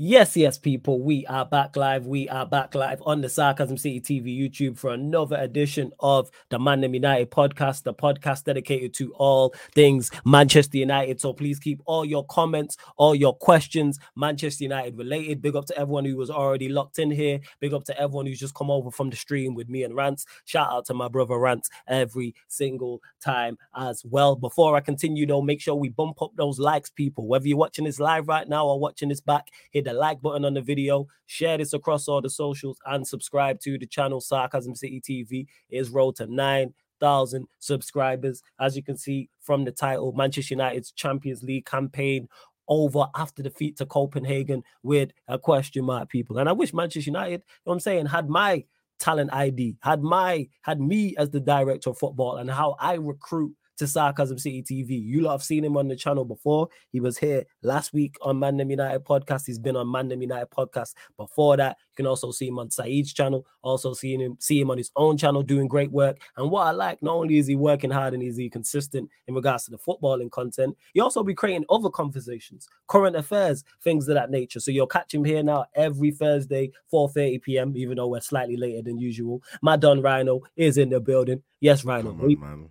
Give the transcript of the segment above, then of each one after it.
Yes, yes, people, we are back live. We are back live on the Sarcasm City TV YouTube for another edition of the Man United podcast, the podcast dedicated to all things Manchester United. So please keep all your comments, all your questions Manchester United related. Big up to everyone who was already locked in here. Big up to everyone who's just come over from the stream with me and Rants. Shout out to my brother Rants every single time as well. Before I continue, though, make sure we bump up those likes, people. Whether you're watching this live right now or watching this back, hit the like button on the video, share this across all the socials, and subscribe to the channel Sarcasm City TV. It is road to 9,000 subscribers. As you can see from the title, Manchester United's Champions League campaign over after defeat to Copenhagen with a question mark, people. And I wish Manchester United, you know what I'm saying, had my talent ID, had my had me as the director of football and how I recruit to Sarcasm City TV. You lot have seen him on the channel before. He was here last week on Mandem United podcast. He's been on Mandem United podcast before that. You can also see him on Saeed's channel. Also seeing him see him on his own channel doing great work. And what I like, not only is he working hard and is he consistent in regards to the footballing content, he also be creating other conversations, current affairs, things of that nature. So you'll catch him here now every Thursday, 4:30 p.m. Even though we're slightly later than usual. My Don Rhino is in the building. Yes, Rhino. On, man.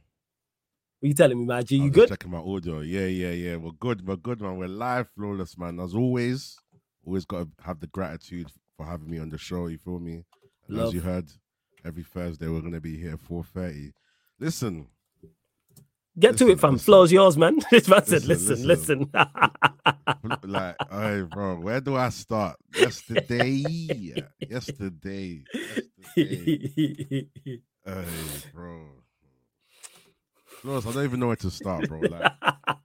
What you telling me, man? G, you good? Checking my audio. Yeah, yeah, yeah. We're good. We're good, man. We're live, flawless, man. As always, always got to have the gratitude for having me on the show. You feel me? And as you heard, every Thursday we're gonna be here at four thirty. Listen. Get listen, to it, fam. Listen. Flow's yours, man. This man said, listen, listen. listen. like, hey, bro, where do I start? Yesterday. Yesterday. Yesterday. hey, bro. Flawless, I don't even know where to start, bro. Like,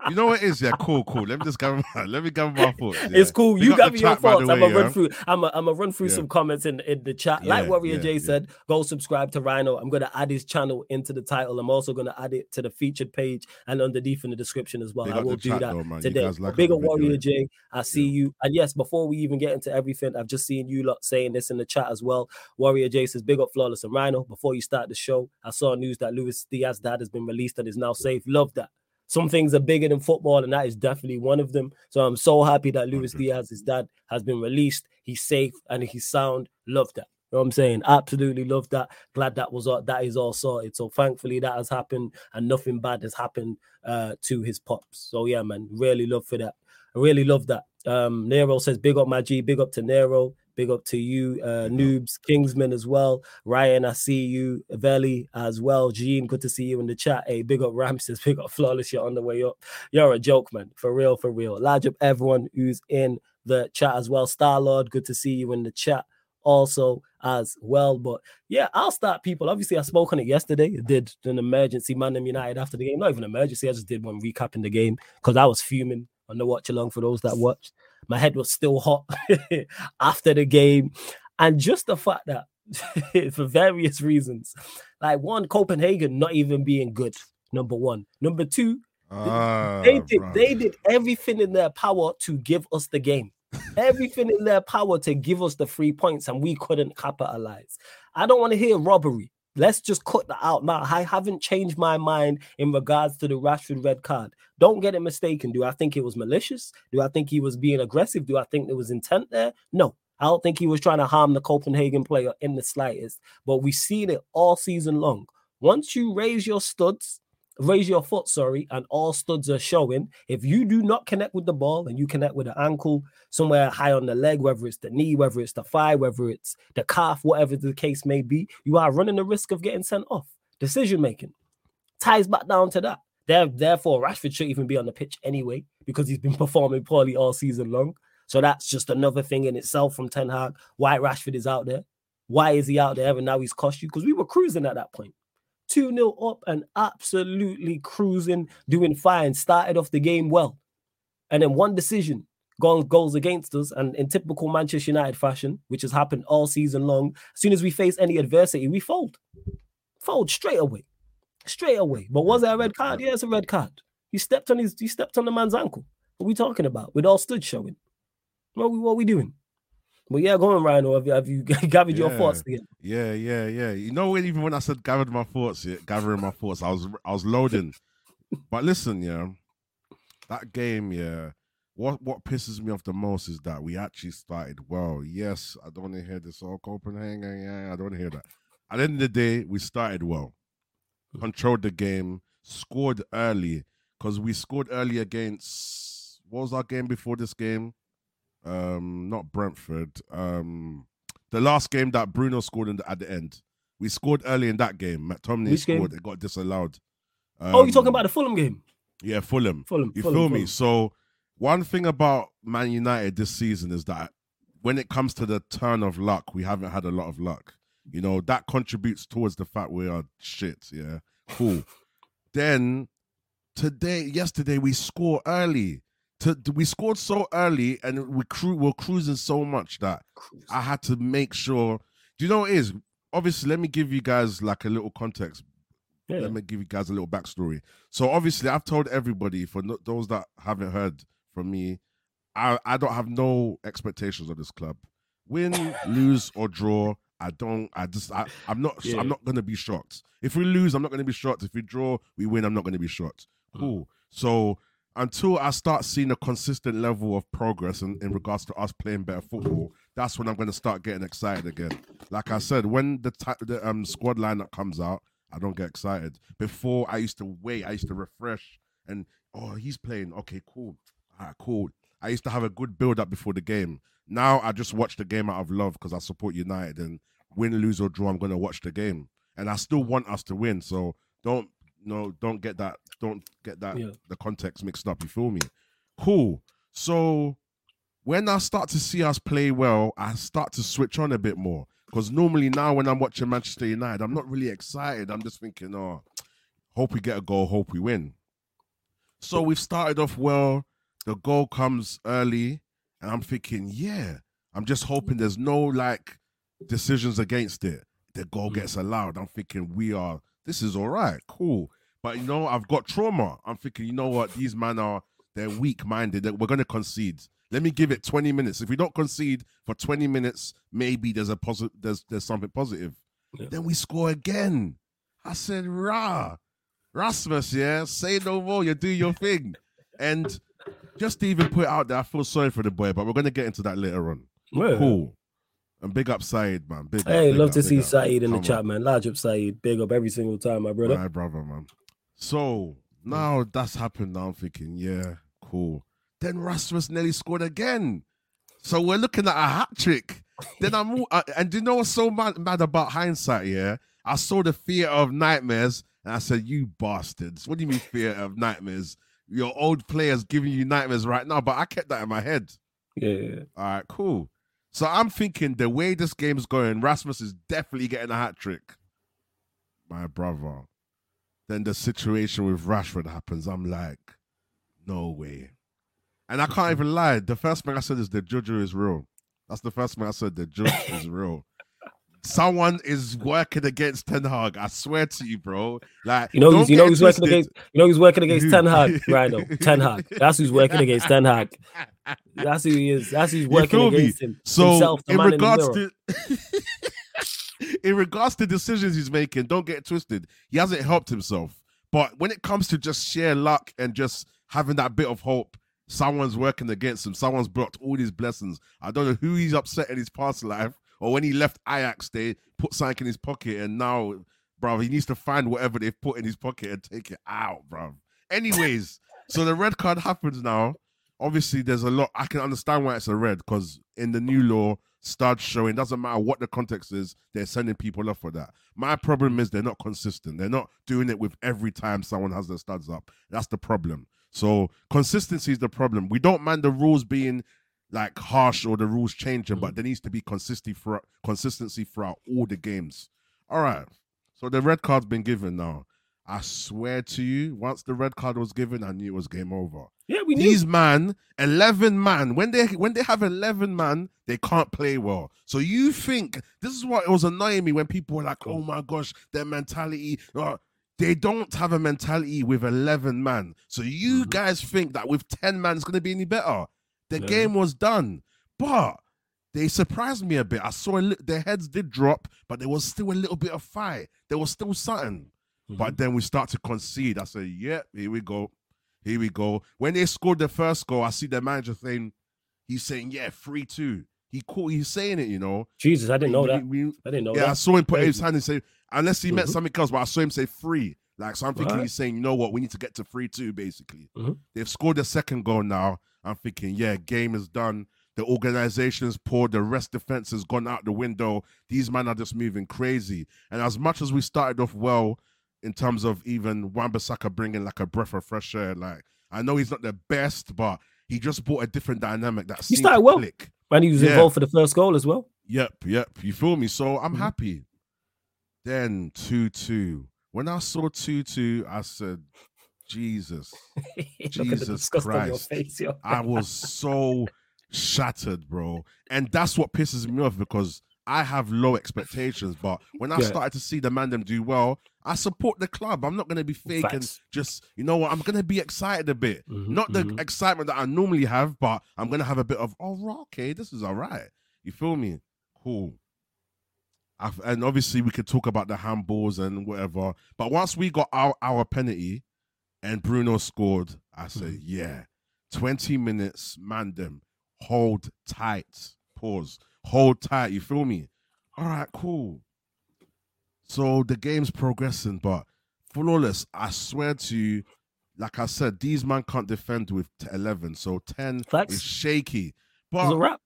you know what it is? Yeah, cool, cool. Let me just gather my, let me gather my thoughts. Yeah. It's cool. you gather your thoughts. I'm gonna yeah? run through. I'm gonna run through yeah. some comments in in the chat. Like Warrior J said, go subscribe to Rhino. I'm gonna add his channel into the title. I'm also gonna add it to the featured page and underneath in the description as well. Big I will do that though, today. Like Bigger Warrior J, I see you. And yes, before we even get into everything, I've just seen you lot saying this in the chat as well. Warrior J says, "Big up Flawless and Rhino." Before you start the show, I saw news that Luis Diaz dad has been released is now safe. Love that. Some things are bigger than football, and that is definitely one of them. So I'm so happy that Luis Diaz, his dad, has been released. He's safe and he's sound. Love that. You know what I'm saying? Absolutely love that. Glad that was all, that is all sorted. So thankfully that has happened and nothing bad has happened uh, to his pops. So yeah, man, really love for that. I really love that. Um, Nero says, big up my G, big up to Nero. Big up to you, uh, Noobs, Kingsman as well. Ryan, I see you. Veli as well. Gene, good to see you in the chat. Hey, big up Ramses, big up Flawless. You're on the way up. You're a joke, man. For real, for real. Large up everyone who's in the chat as well. Star Lord, good to see you in the chat also as well. But yeah, I'll start people. Obviously, I spoke on it yesterday. I did an emergency Man United after the game. Not even emergency. I just did one recapping the game because I was fuming on the watch along for those that watched. My head was still hot after the game. And just the fact that for various reasons, like one, Copenhagen not even being good, number one. Number two, they ah, did they did everything in their power to give us the game. everything in their power to give us the three points, and we couldn't capitalize. I don't want to hear robbery. Let's just cut that out. Now, I haven't changed my mind in regards to the Rashford red card. Don't get it mistaken. Do I think it was malicious? Do I think he was being aggressive? Do I think there was intent there? No. I don't think he was trying to harm the Copenhagen player in the slightest. But we've seen it all season long. Once you raise your studs, raise your foot, sorry, and all studs are showing. If you do not connect with the ball and you connect with the ankle somewhere high on the leg, whether it's the knee, whether it's the thigh, whether it's the calf, whatever the case may be, you are running the risk of getting sent off. Decision making ties back down to that. Therefore, Rashford should even be on the pitch anyway because he's been performing poorly all season long. So that's just another thing in itself from Ten Hag. Why Rashford is out there? Why is he out there? And now he's cost you because we were cruising at that point. 2 0 up and absolutely cruising, doing fine. Started off the game well. And then one decision goes, goes against us. And in typical Manchester United fashion, which has happened all season long, as soon as we face any adversity, we fold. Fold straight away. Straight away. But was it a red card? Yeah, it's a red card. He stepped on his he stepped on the man's ankle. What are we talking about? With all stood showing. What we, what are we doing? But yeah, go on, Rhino. Have you, have you gathered yeah, your thoughts again? Yeah, yeah, yeah. You know, even when I said gathered my thoughts, yeah, gathering my thoughts, I was I was loading. but listen, yeah, that game, yeah, what what pisses me off the most is that we actually started well. Yes, I don't want to hear this all Copenhagen. Yeah, I don't want to hear that. At the end of the day, we started well, controlled the game, scored early because we scored early against what was our game before this game? Um, not Brentford. Um, the last game that Bruno scored the, at the end. We scored early in that game. McTominay Which scored. Game? It got disallowed. Um, oh, you're talking about the Fulham game? Yeah, Fulham. Fulham. You Fulham, feel Fulham. me? So one thing about Man United this season is that when it comes to the turn of luck, we haven't had a lot of luck. You know, that contributes towards the fact we are shit. Yeah. Cool. then today, yesterday, we score early. To, we scored so early and we cru- were cruising so much that I had to make sure. Do you know what it is? Obviously, let me give you guys like a little context. Yeah. Let me give you guys a little backstory. So, obviously, I've told everybody for no- those that haven't heard from me, I, I don't have no expectations of this club. Win, lose, or draw, I don't. I just. I, am not. Yeah. I'm not gonna be shocked. If we lose, I'm not gonna be shocked. If we draw, we win. I'm not gonna be shocked. Mm. Cool. Mm. So until I start seeing a consistent level of progress in, in regards to us playing better football, that's when I'm going to start getting excited again. Like I said, when the t- the um squad lineup comes out, I don't get excited. Before I used to wait, I used to refresh and oh he's playing. Okay, cool. All right, cool. I used to have a good build up before the game. Now I just watch the game out of love because I support United and win, lose or draw, I'm gonna watch the game. And I still want us to win. So don't no, don't get that, don't get that yeah. the context mixed up. You feel me? Cool. So when I start to see us play well, I start to switch on a bit more. Because normally now when I'm watching Manchester United, I'm not really excited. I'm just thinking, oh, hope we get a goal, hope we win. So we've started off well. The goal comes early, and I'm thinking, yeah, I'm just hoping there's no like decisions against it. The goal mm. gets allowed. I'm thinking we are. This is all right, cool. But you know, I've got trauma. I'm thinking, you know what? These men are they're weak minded. We're going to concede. Let me give it 20 minutes. If we don't concede for 20 minutes, maybe there's a positive. There's there's something positive. Yeah. Then we score again. I said, "Rah, Rasmus, yeah, say no more. You do your thing." And just to even put it out there, I feel sorry for the boy, but we're going to get into that later on. Yeah. Cool. And big up Saeed, man. Big hey, up, love up, to see up. Saeed in Come the chat, man. Large up Saeed. Big up every single time, my brother. My brother, man. So now that's happened. Now I'm thinking, yeah, cool. Then Rasmus nearly scored again. So we're looking at a hat trick. then I'm, uh, and do you know what's so mad, mad about hindsight? Yeah, I saw the fear of nightmares, and I said, "You bastards! What do you mean fear of nightmares? Your old players giving you nightmares right now." But I kept that in my head. Yeah. All right. Cool. So I'm thinking the way this game's going, Rasmus is definitely getting a hat trick. My brother. Then the situation with Rashford happens. I'm like, no way. And I can't mm-hmm. even lie. The first thing I said is the juju is real. That's the first thing I said. The juju is real someone is working against Ten Hag. I swear to you, bro. Like you know, he's, you know who's working against you know who's working against Ten Hag right now. Ten Hag. That's who's working against Ten Hag. That's who he is. That's who's working against him. So himself, in regards in to in regards to decisions he's making, don't get twisted. He hasn't helped himself. But when it comes to just sheer luck and just having that bit of hope, someone's working against him. Someone's blocked all these blessings. I don't know who he's upset in his past life or when he left Ajax, they put something in his pocket, and now, bro, he needs to find whatever they've put in his pocket and take it out, bro. Anyways, so the red card happens now. Obviously, there's a lot. I can understand why it's a red because in the new law, starts showing doesn't matter what the context is, they're sending people off for that. My problem is they're not consistent. They're not doing it with every time someone has their studs up. That's the problem. So consistency is the problem. We don't mind the rules being like harsh or the rules changing, but mm. there needs to be consistency for consistency throughout all the games. All right. So the red card's been given now. I swear to you, once the red card was given, I knew it was game over. Yeah, we knew. These man, eleven man. When they when they have eleven man, they can't play well. So you think this is what it was annoying me when people were like, "Oh my gosh, their mentality." Uh, they don't have a mentality with eleven man. So you mm-hmm. guys think that with ten man it's going to be any better? The yeah. game was done, but they surprised me a bit. I saw li- their heads did drop, but there was still a little bit of fight. There was still something. Mm-hmm. But then we start to concede. I said, yeah, here we go. here we go. When they scored the first goal, I see the manager saying, he's saying, yeah, 3 2. He caught, he's saying it, you know. Jesus, I didn't know that. We, I didn't know yeah, that. I saw him put his hand and say, unless he mm-hmm. meant something else, but I saw him say free. Like, so I'm thinking right. he's saying, you know what, we need to get to 3 2, basically. Mm-hmm. They've scored the second goal now. I'm thinking, yeah, game is done. The organization is poor. The rest defense has gone out the window. These men are just moving crazy. And as much as we started off well in terms of even Wan-Bissaka bringing like a breath of fresh air, like I know he's not the best, but he just brought a different dynamic that he started well. Click. And he was yeah. involved for the first goal as well. Yep, yep. You feel me? So I'm mm-hmm. happy. Then 2 2. When I saw 2 2, I said, Jesus. Jesus Christ. Face, I was so shattered, bro. And that's what pisses me off because I have low expectations. But when I yeah. started to see the man them do well, I support the club. I'm not going to be fake Facts. and just, you know what, I'm going to be excited a bit. Mm-hmm, not the mm-hmm. excitement that I normally have, but I'm going to have a bit of, oh, okay, this is all right. You feel me? Cool. I've, and obviously, we could talk about the handballs and whatever. But once we got our, our penalty and Bruno scored, I said, mm-hmm. yeah, 20 minutes, man, them hold tight. Pause. Hold tight. You feel me? All right, cool. So the game's progressing, but flawless. I swear to you, like I said, these man can't defend with 11. So 10 Facts. is shaky. But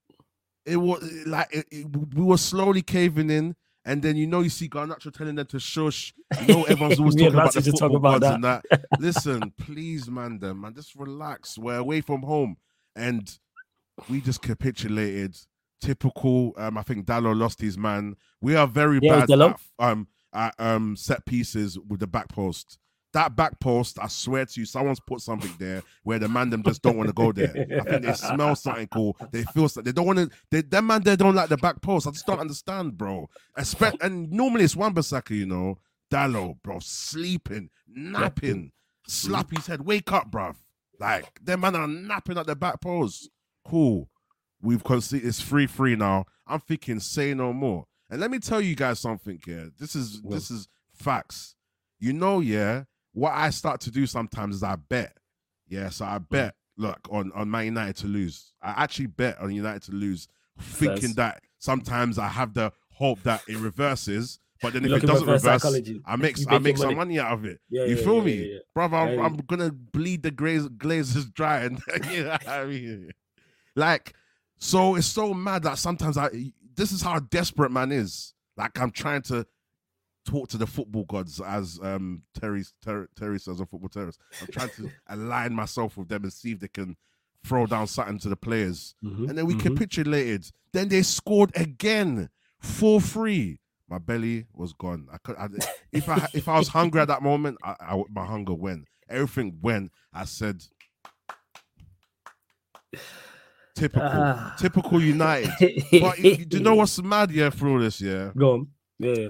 it was like it, it, we were slowly caving in. And then you know you see Garnacho telling them to shush. You know everyone's always talking about the football talk about that. and that. Listen, please, man, them man, just relax. We're away from home, and we just capitulated. Typical. Um, I think Dalot lost his man. We are very yeah, bad at, um, at um set pieces with the back post. That back post, I swear to you, someone's put something there where the man them just don't want to go there. I think they smell something cool. They feel something. They don't want to. They, them man, they don't like the back post. I just don't understand, bro. Expect and normally it's Wan-Bissaka, you know. Dalot, bro, sleeping, napping, slap his head. Wake up, bro. Like them man are napping at the back post cool. We've conceded it's free free now. I'm thinking say no more. And let me tell you guys something here. This is well, this is facts. You know, yeah. What I start to do sometimes is I bet. Yeah, so I bet look on on Man United to lose. I actually bet on United to lose, thinking that sometimes I have the hope that it reverses. But then if it doesn't reverse, psychology. I make I make some money. money. out of it. Yeah, you yeah, feel yeah, me, brother? I'm, I'm, gonna bleed the glaze glazes dry, and you know I mean. Like, so it's so mad that sometimes I this is how desperate man is. Like I'm trying to talk to the football gods as um Terry Terry, Terry says on football terrace. I'm trying to align myself with them and see if they can throw down something to the players. Mm-hmm, and then we mm-hmm. capitulated. Then they scored again, four three. My belly was gone. I could, I, if I if I was hungry at that moment, I, I, my hunger went. Everything went. I said, Typical, uh, typical United. but you, you, know what's mad, yeah, all this, yeah? Go on. Yeah.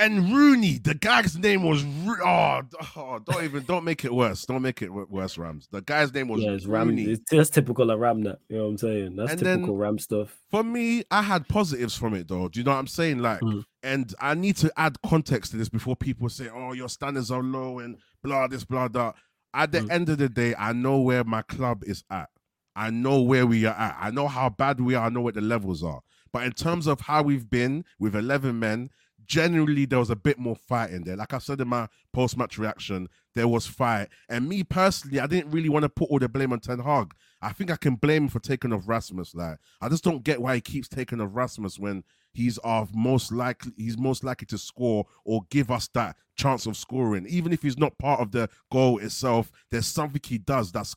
And Roony, the guy's name was oh, oh, don't even don't make it worse. Don't make it worse, Rams. The guy's name was yeah, it's Roony. Ram, it's, that's typical of Ram. That you know what I'm saying. That's and typical Ram stuff. For me, I had positives from it though. Do you know what I'm saying? Like, mm. and I need to add context to this before people say, "Oh, your standards are low," and blah this, blah that. At the mm. end of the day, I know where my club is at. I know where we are at. I know how bad we are. I know what the levels are. But in terms of how we've been with 11 men, generally there was a bit more fight in there. Like I said in my post match reaction, there was fight. And me personally, I didn't really want to put all the blame on Ten Hag. I think I can blame him for taking off Rasmus. Like I just don't get why he keeps taking off Rasmus when he's of most likely he's most likely to score or give us that chance of scoring. Even if he's not part of the goal itself, there's something he does that's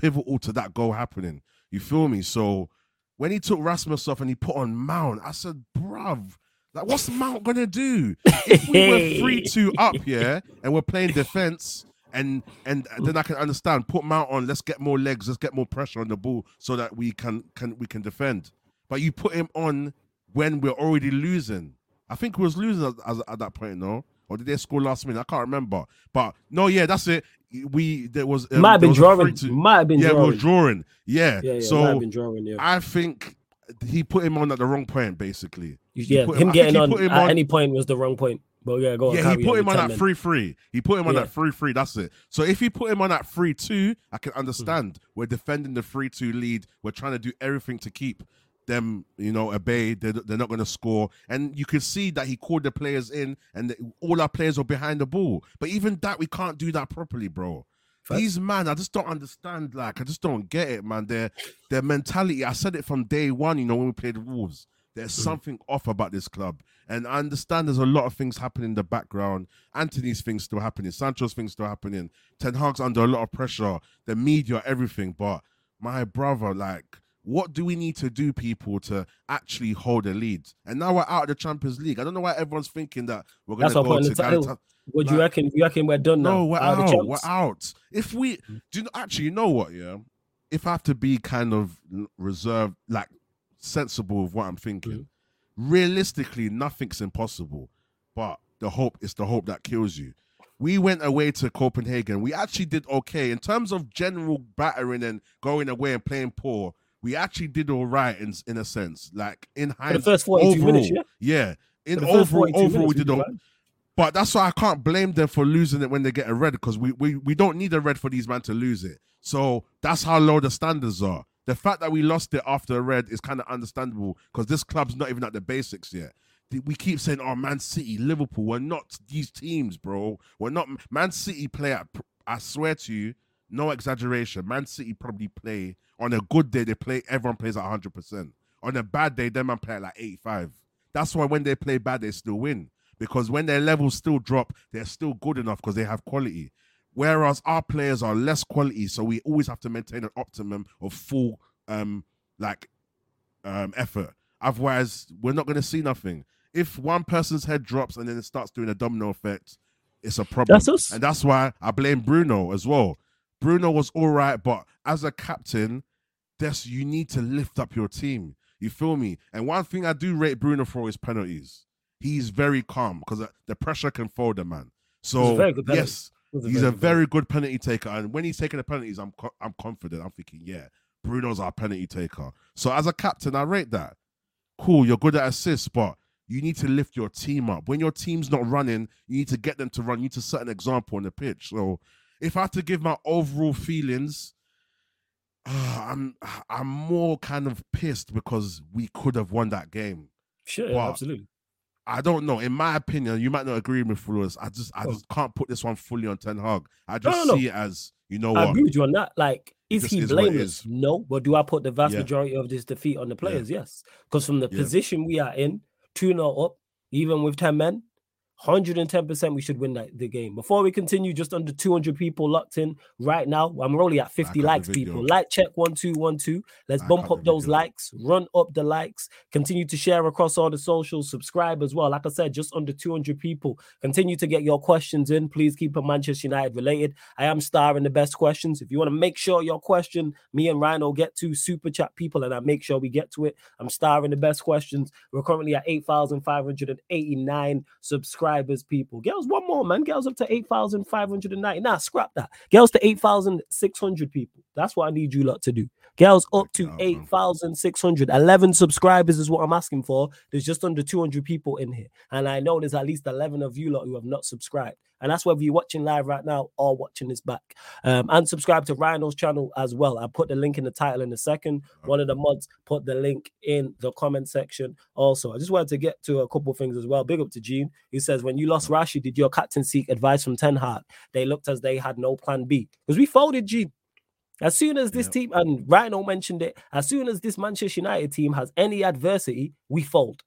pivotal to that goal happening. You feel me? So when he took Rasmus off and he put on Mount, I said, bruv, like what's Mount gonna do? If we were three two up, yeah, and we're playing defense, and and then I can understand. Put Mount on. Let's get more legs. Let's get more pressure on the ball so that we can can we can defend. But you put him on when we're already losing. I think we was losing at, at, at that point, no? Or did they score last minute? I can't remember. But no, yeah, that's it we there was um, might have been drawing. To, might have been yeah, drawing. we drawing. Yeah, yeah, yeah so might have been drawing. Yeah, I think he put him on at the wrong point, basically. Yeah, him, him getting on him at on, any point was the wrong point. But yeah, go on. Yeah, he put him on that free free. He put him on yeah. that free free. That's it. So if he put him on that free two, I can understand. Mm. We're defending the free two lead. We're trying to do everything to keep them, you know, obey. They're, they're not going to score. And you can see that he called the players in, and all our players are behind the ball. But even that, we can't do that properly, bro. These man, I just don't understand. Like, I just don't get it, man. Their their mentality. I said it from day one. You know, when we played Wolves, there's mm. something off about this club. And I understand there's a lot of things happening in the background. Antony's things still happening. Sancho's things still happening. Ten Hag's under a lot of pressure. The media, everything. But my brother, like, what do we need to do, people, to actually hold a lead? And now we're out of the Champions League. I don't know why everyone's thinking that we're going to go to Galatasaray. What do you reckon? You reckon we're done now? No, we're out. out. We're out. If we do, you know, actually, you know what? Yeah, if I have to be kind of reserved, like sensible of what I'm thinking, mm. realistically, nothing's impossible. But the hope is the hope that kills you. We went away to Copenhagen. We actually did okay in terms of general battering and going away and playing poor. We actually did all right in in a sense, like in high. The first forty-two overall, minutes, yeah. Yeah, in overall, overall, we did all. But that's why I can't blame them for losing it when they get a red because we, we we don't need a red for these men to lose it. So that's how low the standards are. The fact that we lost it after a red is kind of understandable because this club's not even at the basics yet. We keep saying, "Oh, Man City, Liverpool, we're not these teams, bro. We're not." Man City play at. I swear to you, no exaggeration. Man City probably play on a good day. They play. Everyone plays at hundred percent. On a bad day, them man play at like eighty-five. That's why when they play bad, they still win because when their levels still drop, they're still good enough because they have quality. Whereas our players are less quality, so we always have to maintain an optimum of full um like um effort. Otherwise, we're not going to see nothing. If one person's head drops and then it starts doing a domino effect, it's a problem. That's. And that's why I blame Bruno as well. Bruno was all right, but as a captain, this you need to lift up your team. You feel me? And one thing I do rate Bruno for is penalties he's very calm because the pressure can fold the man. So yes, he's a very good penalty taker, and when he's taking the penalties, I'm I'm confident. I'm thinking, yeah, Bruno's our penalty taker. So as a captain, I rate that. Cool, you're good at assists, but you need to lift your team up. When your team's not running, you need to get them to run. You need to set an example on the pitch. So if I have to give my overall feelings, uh, I'm I'm more kind of pissed because we could have won that game. Sure, but absolutely. I don't know. In my opinion, you might not agree with Flawless. I just I oh. just can't put this one fully on Ten Hag. I just no, no, see no. it as you know I what. agree with you on that. Like, is he blameless? Is. No, but do I put the vast yeah. majority of this defeat on the players? Yeah. Yes, because from the yeah. position we are in, two 0 up, even with ten men, 110% we should win that, the game. Before we continue, just under 200 people locked in right now. I'm only at 50 likes, people. Like check one, two, one, two. Let's bump up those likes, run up the likes, continue to share across all the socials, subscribe as well. Like I said, just under 200 people. Continue to get your questions in. Please keep them Manchester United related. I am starring the best questions. If you want to make sure your question, me and Rhino get to super chat people and I make sure we get to it, I'm starring the best questions. We're currently at 8,589 subscribers subscribers, people. Girls, one more, man. Girls up to 8,590. Nah, scrap that. Girls to 8,600 people. That's what I need you lot to do. Girls up to 8,600. 11 subscribers is what I'm asking for. There's just under 200 people in here. And I know there's at least 11 of you lot who have not subscribed. And that's whether you're watching live right now or watching this back. Um, and subscribe to Rhino's channel as well. I put the link in the title in a second. One of the mods put the link in the comment section. Also, I just wanted to get to a couple things as well. Big up to Gene. He says, When you lost Rashi, did your captain seek advice from Ten Hag? They looked as they had no plan B. Because we folded Gene. As soon as this yep. team, and Rhino mentioned it, as soon as this Manchester United team has any adversity, we fold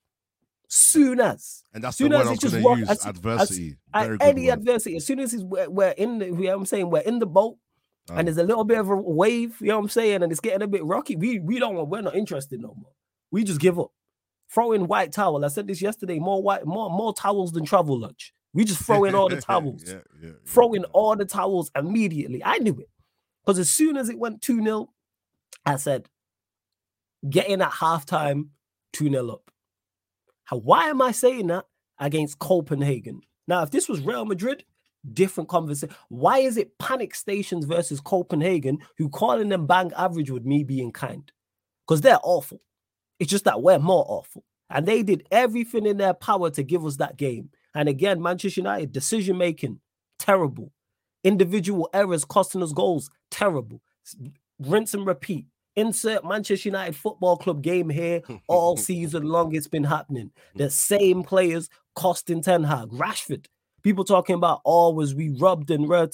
soon as. And that's soon the word I was going to use, as, adversity. As, any word. adversity. As soon as we're, we're in the, you know I'm saying, we're in the boat oh. and there's a little bit of a wave, you know what I'm saying, and it's getting a bit rocky, we, we don't want, we're not interested no more. We just give up. Throw in white towel. I said this yesterday, more white, more, more towels than Travelodge. We just throw in all the towels. yeah, yeah, throw in all the towels immediately. I knew it. Because as soon as it went 2 0, I said, get in at halftime, 2 0 up. How, Why am I saying that against Copenhagen? Now, if this was Real Madrid, different conversation. Why is it panic stations versus Copenhagen who calling them bang average with me being kind? Because they're awful. It's just that we're more awful. And they did everything in their power to give us that game. And again, Manchester United decision making terrible. Individual errors costing us goals terrible. Rinse and repeat. Insert Manchester United Football Club game here all season long. It's been happening. The same players costing Ten Hag. Rashford. People talking about, oh, we rubbed and rah,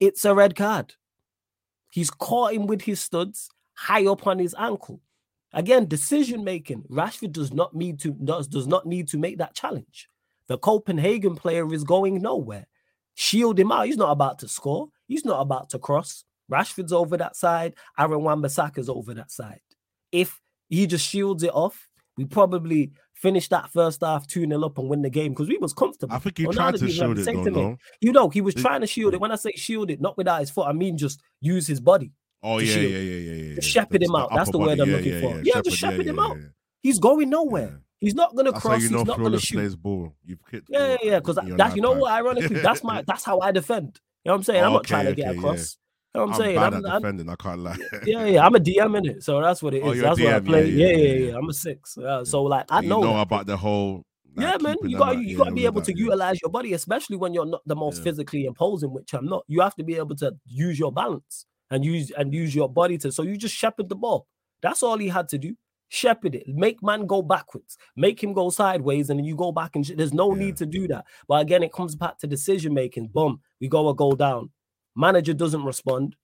It's a red card. He's caught him with his studs high up on his ankle. Again, decision making. Rashford does not need to does, does not need to make that challenge. The Copenhagen player is going nowhere. Shield him out. He's not about to score. He's not about to cross. Rashford's over that side. Aaron Wan-Bissaka's over that side. If he just shields it off, we probably finish that first half 2 0 up and win the game because we was comfortable. I think he well, tried to shield it, though, no? You know, he was trying to shield it. When I say shield it, not without his foot, I mean just use his body. Oh yeah, yeah, yeah, yeah, yeah, Shepherd him out. That's the word I'm looking for. Yeah, just shepherd him out. He's going nowhere. He's not gonna that's cross. you know he's not gonna shoot. Ball. You've hit yeah, yeah, yeah. Because that, you know what? Ironically, that's my that's how I defend. You know what I'm saying? I'm not trying to get across. You know what I'm, saying? Bad I'm, at defending. I'm, I can't lie. yeah, yeah. I'm a DM in it, so that's what it is. oh, is. Oh, that's DM, what I play. Yeah, yeah, yeah. yeah. I'm a six. Uh, so like, I know, know about the whole. Like, yeah, man. You got you got to be able to utilize your body, especially when you're not the most physically imposing, which I'm not. You have to be able to use your balance and use and use your body to. So you just shepherd the ball. That's all he had to do. Shepherd it. Make man go backwards. Make him go sideways, and then you go back and sh- there's no yeah. need to do that. But again, it comes back to decision making. Boom, we go a goal down. Manager doesn't respond.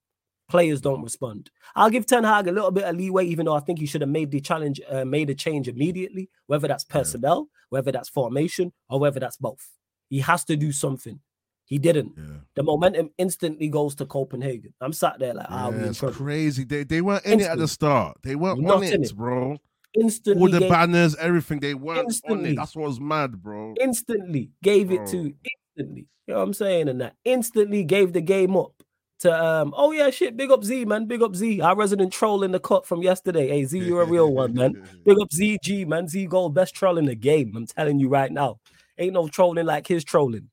Players don't respond. I'll give Ten Hag a little bit of leeway, even though I think he should have made the challenge, uh, made a change immediately, whether that's personnel, yeah. whether that's formation, or whether that's both. He has to do something. He didn't. Yeah. The momentum instantly goes to Copenhagen. I'm sat there like, ah, yeah, it's crazy. They they weren't in it at the start. They weren't Not on it, it, bro. Instantly, all the gave, banners, everything. They weren't instantly, on it. That's what was mad, bro. Instantly gave bro. it to instantly. You know what I'm saying? And that instantly gave the game up to um. Oh yeah, shit. Big up Z, man. Big up Z. Our resident troll in the cut from yesterday. Hey Z, you're a real one, man. Big up ZG, man. Z Gold, best troll in the game. I'm telling you right now. Ain't no trolling like his trolling.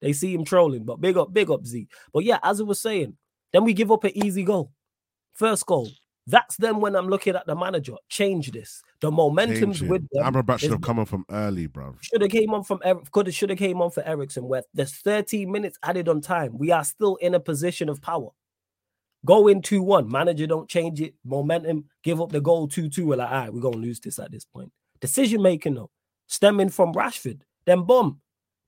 They see him trolling, but big up, big up Z. But yeah, as I was saying, then we give up an easy goal. First goal. That's then when I'm looking at the manager. Change this. The momentum's with them. Amrabat should have come on from early, bro. Should have came on from could have should have came on for Eriksen. Where there's 13 minutes added on time. We are still in a position of power. Go in 2-1. Manager don't change it. Momentum, give up the goal 2-2. We're like, all right, we're gonna lose this at this point. Decision making though, stemming from Rashford. Then boom.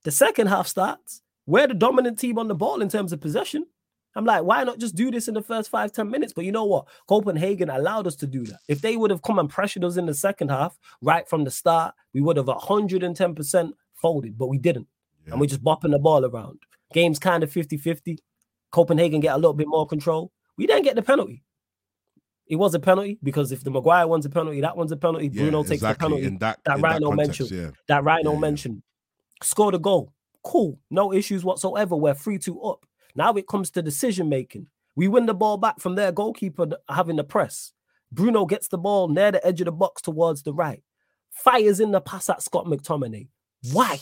The second half starts. We're the dominant team on the ball in terms of possession. I'm like, why not just do this in the first five, 10 minutes? But you know what? Copenhagen allowed us to do that. If they would have come and pressured us in the second half, right from the start, we would have 110% folded, but we didn't. Yeah. And we're just bopping the ball around. Game's kind of 50 50. Copenhagen get a little bit more control. We didn't get the penalty. It was a penalty because if the Maguire one's a penalty, that one's a penalty. Yeah, Bruno takes the penalty. In that, that Rhino that context, mentioned. Yeah. That Rhino mentioned. Scored a goal. Cool, no issues whatsoever. We're three two up. Now it comes to decision making. We win the ball back from their goalkeeper having the press. Bruno gets the ball near the edge of the box towards the right. Fires in the pass at Scott McTominay. Why?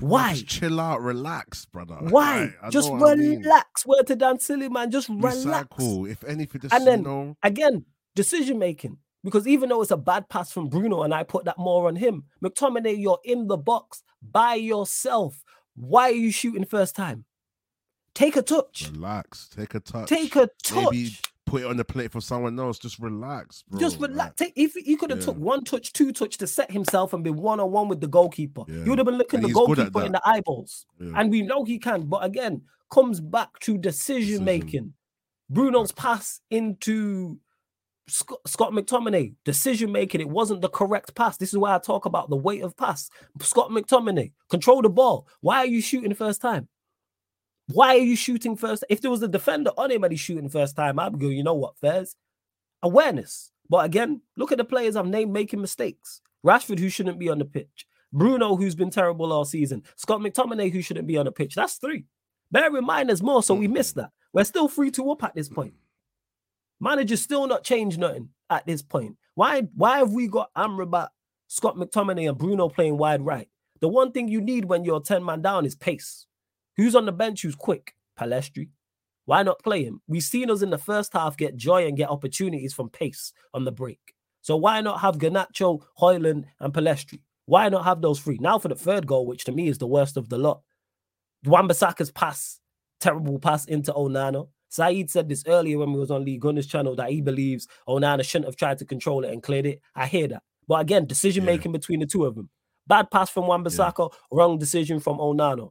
Why? Just chill out, relax, brother. Why? Right, just relax. I mean. Word to Dan Silly, man. Just relax. Cool. If anything, just and then know... again, decision making. Because even though it's a bad pass from Bruno and I put that more on him, McTominay, you're in the box by yourself. Why are you shooting first time? Take a touch. Relax. Take a touch. Take a touch. Maybe put it on the plate for someone else. Just relax, bro. Just relax. Take, if he could have yeah. took one touch, two touch to set himself and be one on one with the goalkeeper, yeah. you would have been looking and the goalkeeper in the eyeballs. Yeah. And we know he can, but again, comes back to decision, decision. making. Bruno's pass into Scott, Scott McTominay, decision making, it wasn't the correct pass. This is why I talk about the weight of pass. Scott McTominay, control the ball. Why are you shooting first time? Why are you shooting first? If there was a defender on him and he's shooting first time, I'd go, you know what, Fairs? Awareness. But again, look at the players I've named making mistakes. Rashford, who shouldn't be on the pitch. Bruno, who's been terrible all season. Scott McTominay, who shouldn't be on the pitch. That's three. Bear in mind, there's more, so we hmm. missed that. We're still free to up at this point. Manager still not changed nothing at this point. Why why have we got Amrabat, Scott McTominay, and Bruno playing wide right? The one thing you need when you're 10 man down is pace. Who's on the bench who's quick? Pellistri. Why not play him? We've seen us in the first half get joy and get opportunities from pace on the break. So why not have Garnacho, Højlund, and Pellistri? Why not have those three? Now for the third goal, which to me is the worst of the lot. Wan-Bissaka's pass, terrible pass into Onana. Saeed said this earlier when we was on Lee Gunner's channel that he believes Onana shouldn't have tried to control it and cleared it. I hear that. But again, decision making yeah. between the two of them. Bad pass from Wan-Bissaka, yeah. wrong decision from Onana.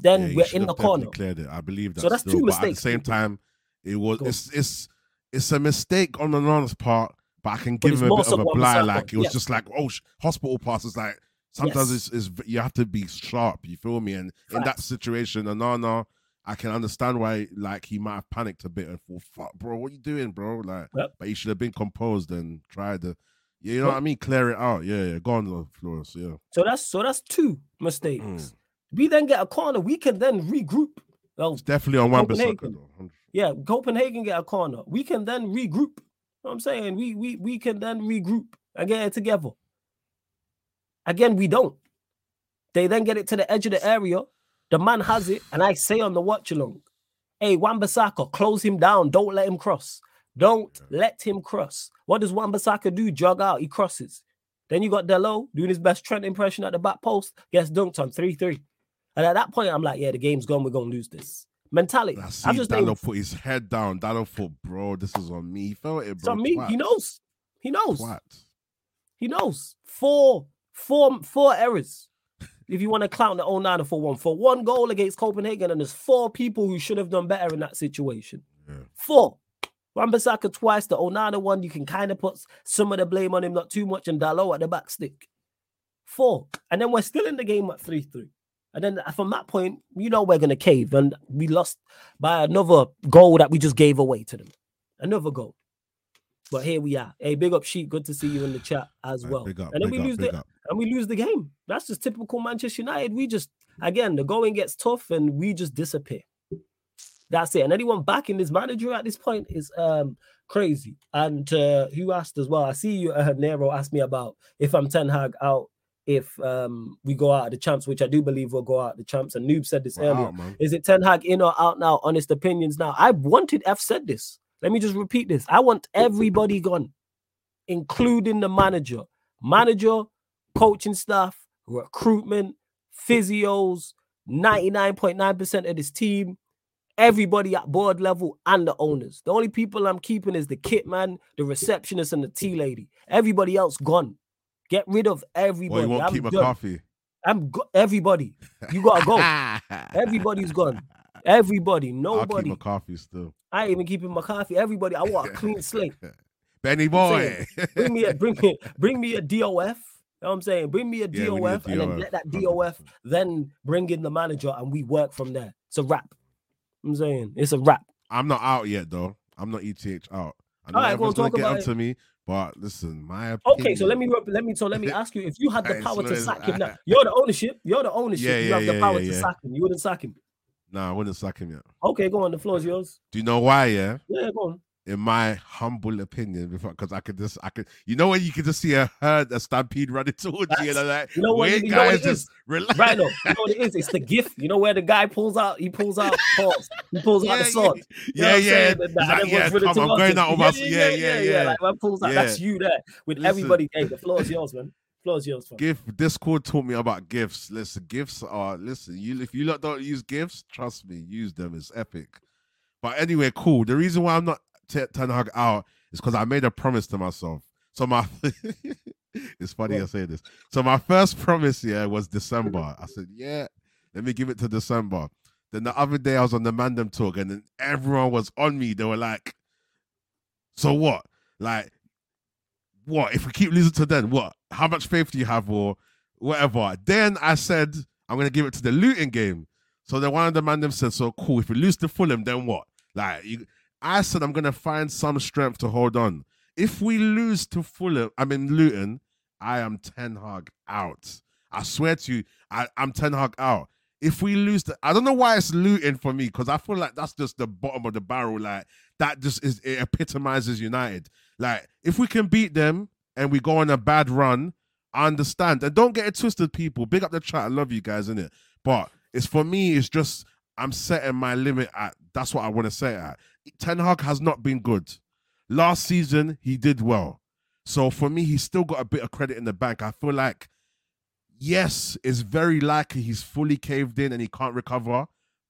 Then yeah, we're in the corner. Cleared it. I believe that. So that's still, two mistakes. At the same time, it was it's it's it's a mistake on Onana's part, but I can give him a bit of a blind. Like it was just like oh, hospital passes. Like sometimes yes. it's, it's you have to be sharp. You feel me? And in that situation, Onana I can understand why, like, he might have panicked a bit and thought, "Fuck, bro, what you doing, bro?" Like, yep. but he should have been composed and tried to, yeah, you know what I mean, clear it out. Yeah, yeah, go on floor. Yeah. So that's so that's two mistakes. Mm. We then get a corner. We can then regroup. Well, it's definitely on one Copenhagen. Yeah, Copenhagen get a corner. We can then regroup. You know I'm saying we we we can then regroup and get it together. Again, we don't. They then get it to the edge of the area. The man has it, and I say on the watch along, hey, Wan-Bissaka, close him down. Don't let him cross. Don't let him cross. What does Wan-Bissaka do? Jog out. He crosses. Then you got Dalot doing his best Trent impression at the back post. Gets dunked on 3 3. And at that point, I'm like, yeah, the game's gone. We're going to lose this. Mentality. I see just Dalot put his head down. Dalot thought, bro, this is on me. He felt it, bro. It's on me. He knows. He knows. What? He knows. Four, four, four errors if you want to clown the 09 for one, for one goal against Copenhagen, and there's four people who should have done better in that situation. Yeah. Four. Wan-Bissaka twice, the oh Onana one, you can kind of put some of the blame on him, not too much, and Dalot at the back stick. Four. And then we're still in the game at 3 3. And then uh, from that point, you know we're going to cave. And we lost by another goal that we just gave away to them. Another goal. But here we are. Hey, big up Sheep. Good to see you in the chat as well. Up, and then we up, lose the up. and we lose the game. That's just typical Manchester United. We just again the going gets tough and we just disappear. That's it. And anyone backing this manager at this point is um crazy. And uh who asked as well? I see you uh, Nero asked me about if I'm Ten Hag out if um we go out of the champs, which I do believe we'll go out of the champs. And Noob said this wow, earlier. Man. Is it Ten Hag in or out now? Honest opinions now. I wanted F said this. Let me just repeat this. I want everybody gone, including the manager, manager, coaching staff, recruitment, physios, 99.9% of this team, everybody at board level, and the owners. The only people I'm keeping is the kit man, the receptionist, and the tea lady. Everybody else gone. Get rid of everybody. Well, you won't I'm keep done. coffee. I'm go- everybody. You gotta go. Everybody's gone. Everybody, nobody. I'll keep McCarthy still. I ain't even keeping McCarthy. Everybody, I want a clean slate. Benny boy, bring me a bring me bring me a DOF. You know what I'm saying? Bring me a DOF, a and then let that DOF then bring in the manager and we work from there. It's a wrap. I'm saying it's a wrap. I'm not out yet though. I'm not ETH out. I know All right, everyone's gonna get onto me, but listen, my opinion... okay. So let me let me so let me ask you: if you had the power to sack him now, you're the ownership. You're the ownership. Yeah, yeah, you have yeah, the power to sack him. You wouldn't sack him. Nah, I wouldn't sack him yet. Okay, go on. The floor is yours. Do you know why? Yeah. Yeah, go on. In my humble opinion, because I could just, I could, you know, when you can just see a herd, a stampede running towards That's, you, and like, you know what, you know what just relax. Right, no, you know what it is? It's the gift. You know where the guy pulls out, he pulls out, pulls, he pulls yeah, out the sword. Yeah, you know yeah, yeah. Like, yeah, come, I'm going out of my, yeah, yeah, yeah, yeah. Like pulls out, that's you there with Listen. everybody. Hey, the floor is yours, man. Floor's yours. Fam. Gift Discord taught me about gifts. Listen, gifts are listen. You if you lot don't use gifts, trust me, use them. It's epic. But anyway, cool. The reason why I'm not t- Ten Hag out is because I made a promise to myself. So my it's funny yeah. I say this. So my first promise, yeah, was December. I said, yeah, let me give it to December. Then the other day I was on the Mandem talk, and then everyone was on me. They were like, "So what? Like, what if we keep losing to them? What? How much faith do you have, or whatever? Then I said I'm gonna give it to the Luton game. So then one of the man them said, "So cool. If we lose to Fulham, then what?" Like you, I said, I'm gonna find some strength to hold on. If we lose to Fulham, I mean Luton, I am Ten Hag out. I swear to you, I, I'm Ten Hag out. If we lose, the, I don't know why it's Luton for me because I feel like that's just the bottom of the barrel. Like that just is it epitomizes United. Like, if we can beat them and we go on a bad run, I understand. And don't get it twisted, people. Big up the chat. I love you guys, in it. But it's for me, it's just I'm setting my limit at that's what I want to say at. Ten Hag has not been good. Last season, he did well. So for me, he's still got a bit of credit in the bank. I feel like yes, it's very likely he's fully caved in and he can't recover,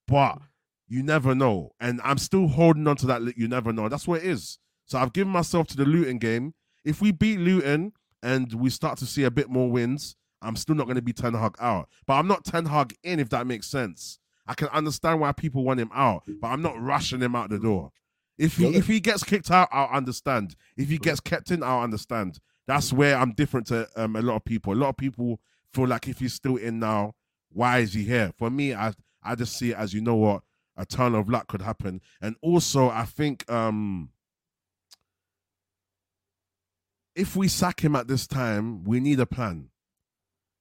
but you never know. And I'm still holding on to that. You never know. That's what it is. So I've given myself to the Luton game. If we beat Luton and we start to see a bit more wins, I'm still not going to be Ten Hag out. But I'm not Ten Hag in, if that makes sense. I can understand why people want him out, but I'm not rushing him out the door. If he if he gets kicked out, I'll understand. If he gets kept in, I'll understand. That's where I'm different to um, a lot of people. A lot of people feel like if he's still in now, why is he here? For me, I I just see it as you know what a turn of luck could happen, and also I think um if we sack him at this time, we need a plan.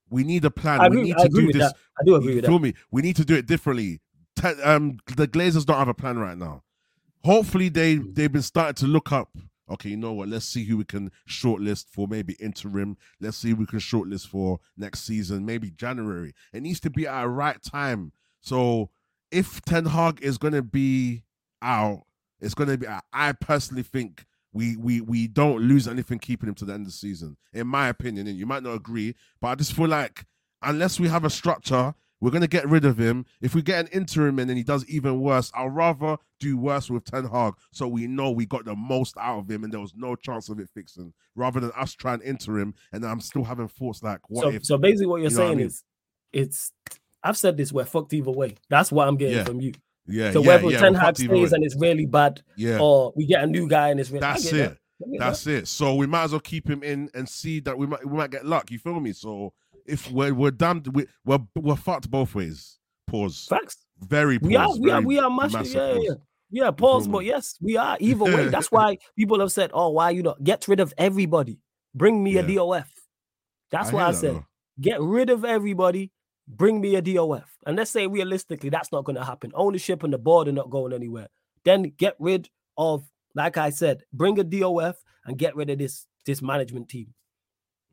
We need a plan. I we agree, need to do this. That. I do agree with feel that. me? We need to do it differently. Te- um, the Glazers don't have a plan right now. Hopefully, they they've been starting to look up. Okay, you know what? Let's see who we can shortlist for maybe interim. Let's see who we can shortlist for next season, maybe January. It needs to be at a right time. So if Ten Hag is going to be out, it's going to be. I personally think we we we don't lose anything keeping him to the end of the season, in my opinion. And you might not agree, but I just feel like unless we have a structure, we're gonna get rid of him. If we get an interim and then he does even worse, I'll rather do worse with Ten Hag so we know we got the most out of him and there was no chance of it fixing, rather than us trying interim and I'm still having thoughts like what so, if so basically what you're you saying what I mean? is it's I've said this, we're fucked either way. That's what I'm getting yeah. from you. Yeah. So yeah, whether yeah, Ten Hag stays and it's really bad, yeah, or we get a new guy and it's really that's it. That. That's that. it. So we might as well keep him in and see that we might we might get luck. You feel me? So if we're we're damned, we, we're we're fucked both ways. Pause. Facts. Very. Pause. We are. We are. We are massive. massive yeah, yeah. Yeah, pause. But yes, we are. Either way, that's why people have said, "Oh, why you not get rid of everybody? Bring me yeah. a DOF." That's I why I said, though. "Get rid of everybody bring me a DOF. And let's say realistically, that's not going to happen. Ownership and the board are not going anywhere. Then get rid of, like I said, bring a DOF and get rid of this this management team.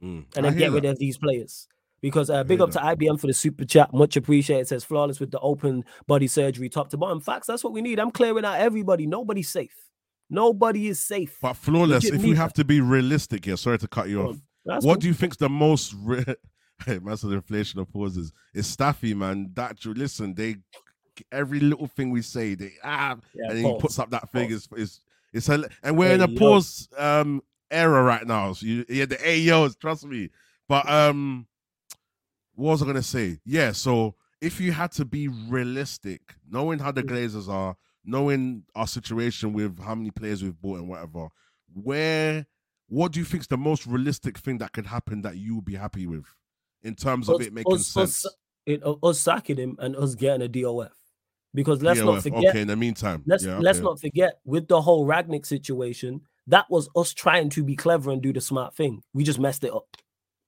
Mm, and then get rid of these players. Because uh, big up that. to IBM for the super chat. Much appreciated. It says flawless with the open body surgery, top to bottom. Facts, that's what we need. I'm clearing out everybody. Nobody's safe. Nobody is safe. But flawless, if we have to be realistic here, sorry to cut you off. what cool. do you think's the most re- massive inflation of pauses. It's Staffy, man. That you listen, they every little thing we say, they ah, yeah, and he puts up that thing is is it's and we're hey, in a pause um era right now. So you, yeah, the AOs, trust me. But um, what was I gonna say? Yeah, so if you had to be realistic, knowing how the mm. Glazers are, knowing our situation with how many players we've bought and whatever, where what do you think is the most realistic thing that could happen that you would be happy with? In terms of us, it making us, sense. Us, it, us sacking him and us getting a DOF. Because let's DOF, not forget. Okay, in the meantime, let's yeah, okay. let's not forget with the whole Rangnick situation. That was us trying to be clever and do the smart thing. We just messed it up.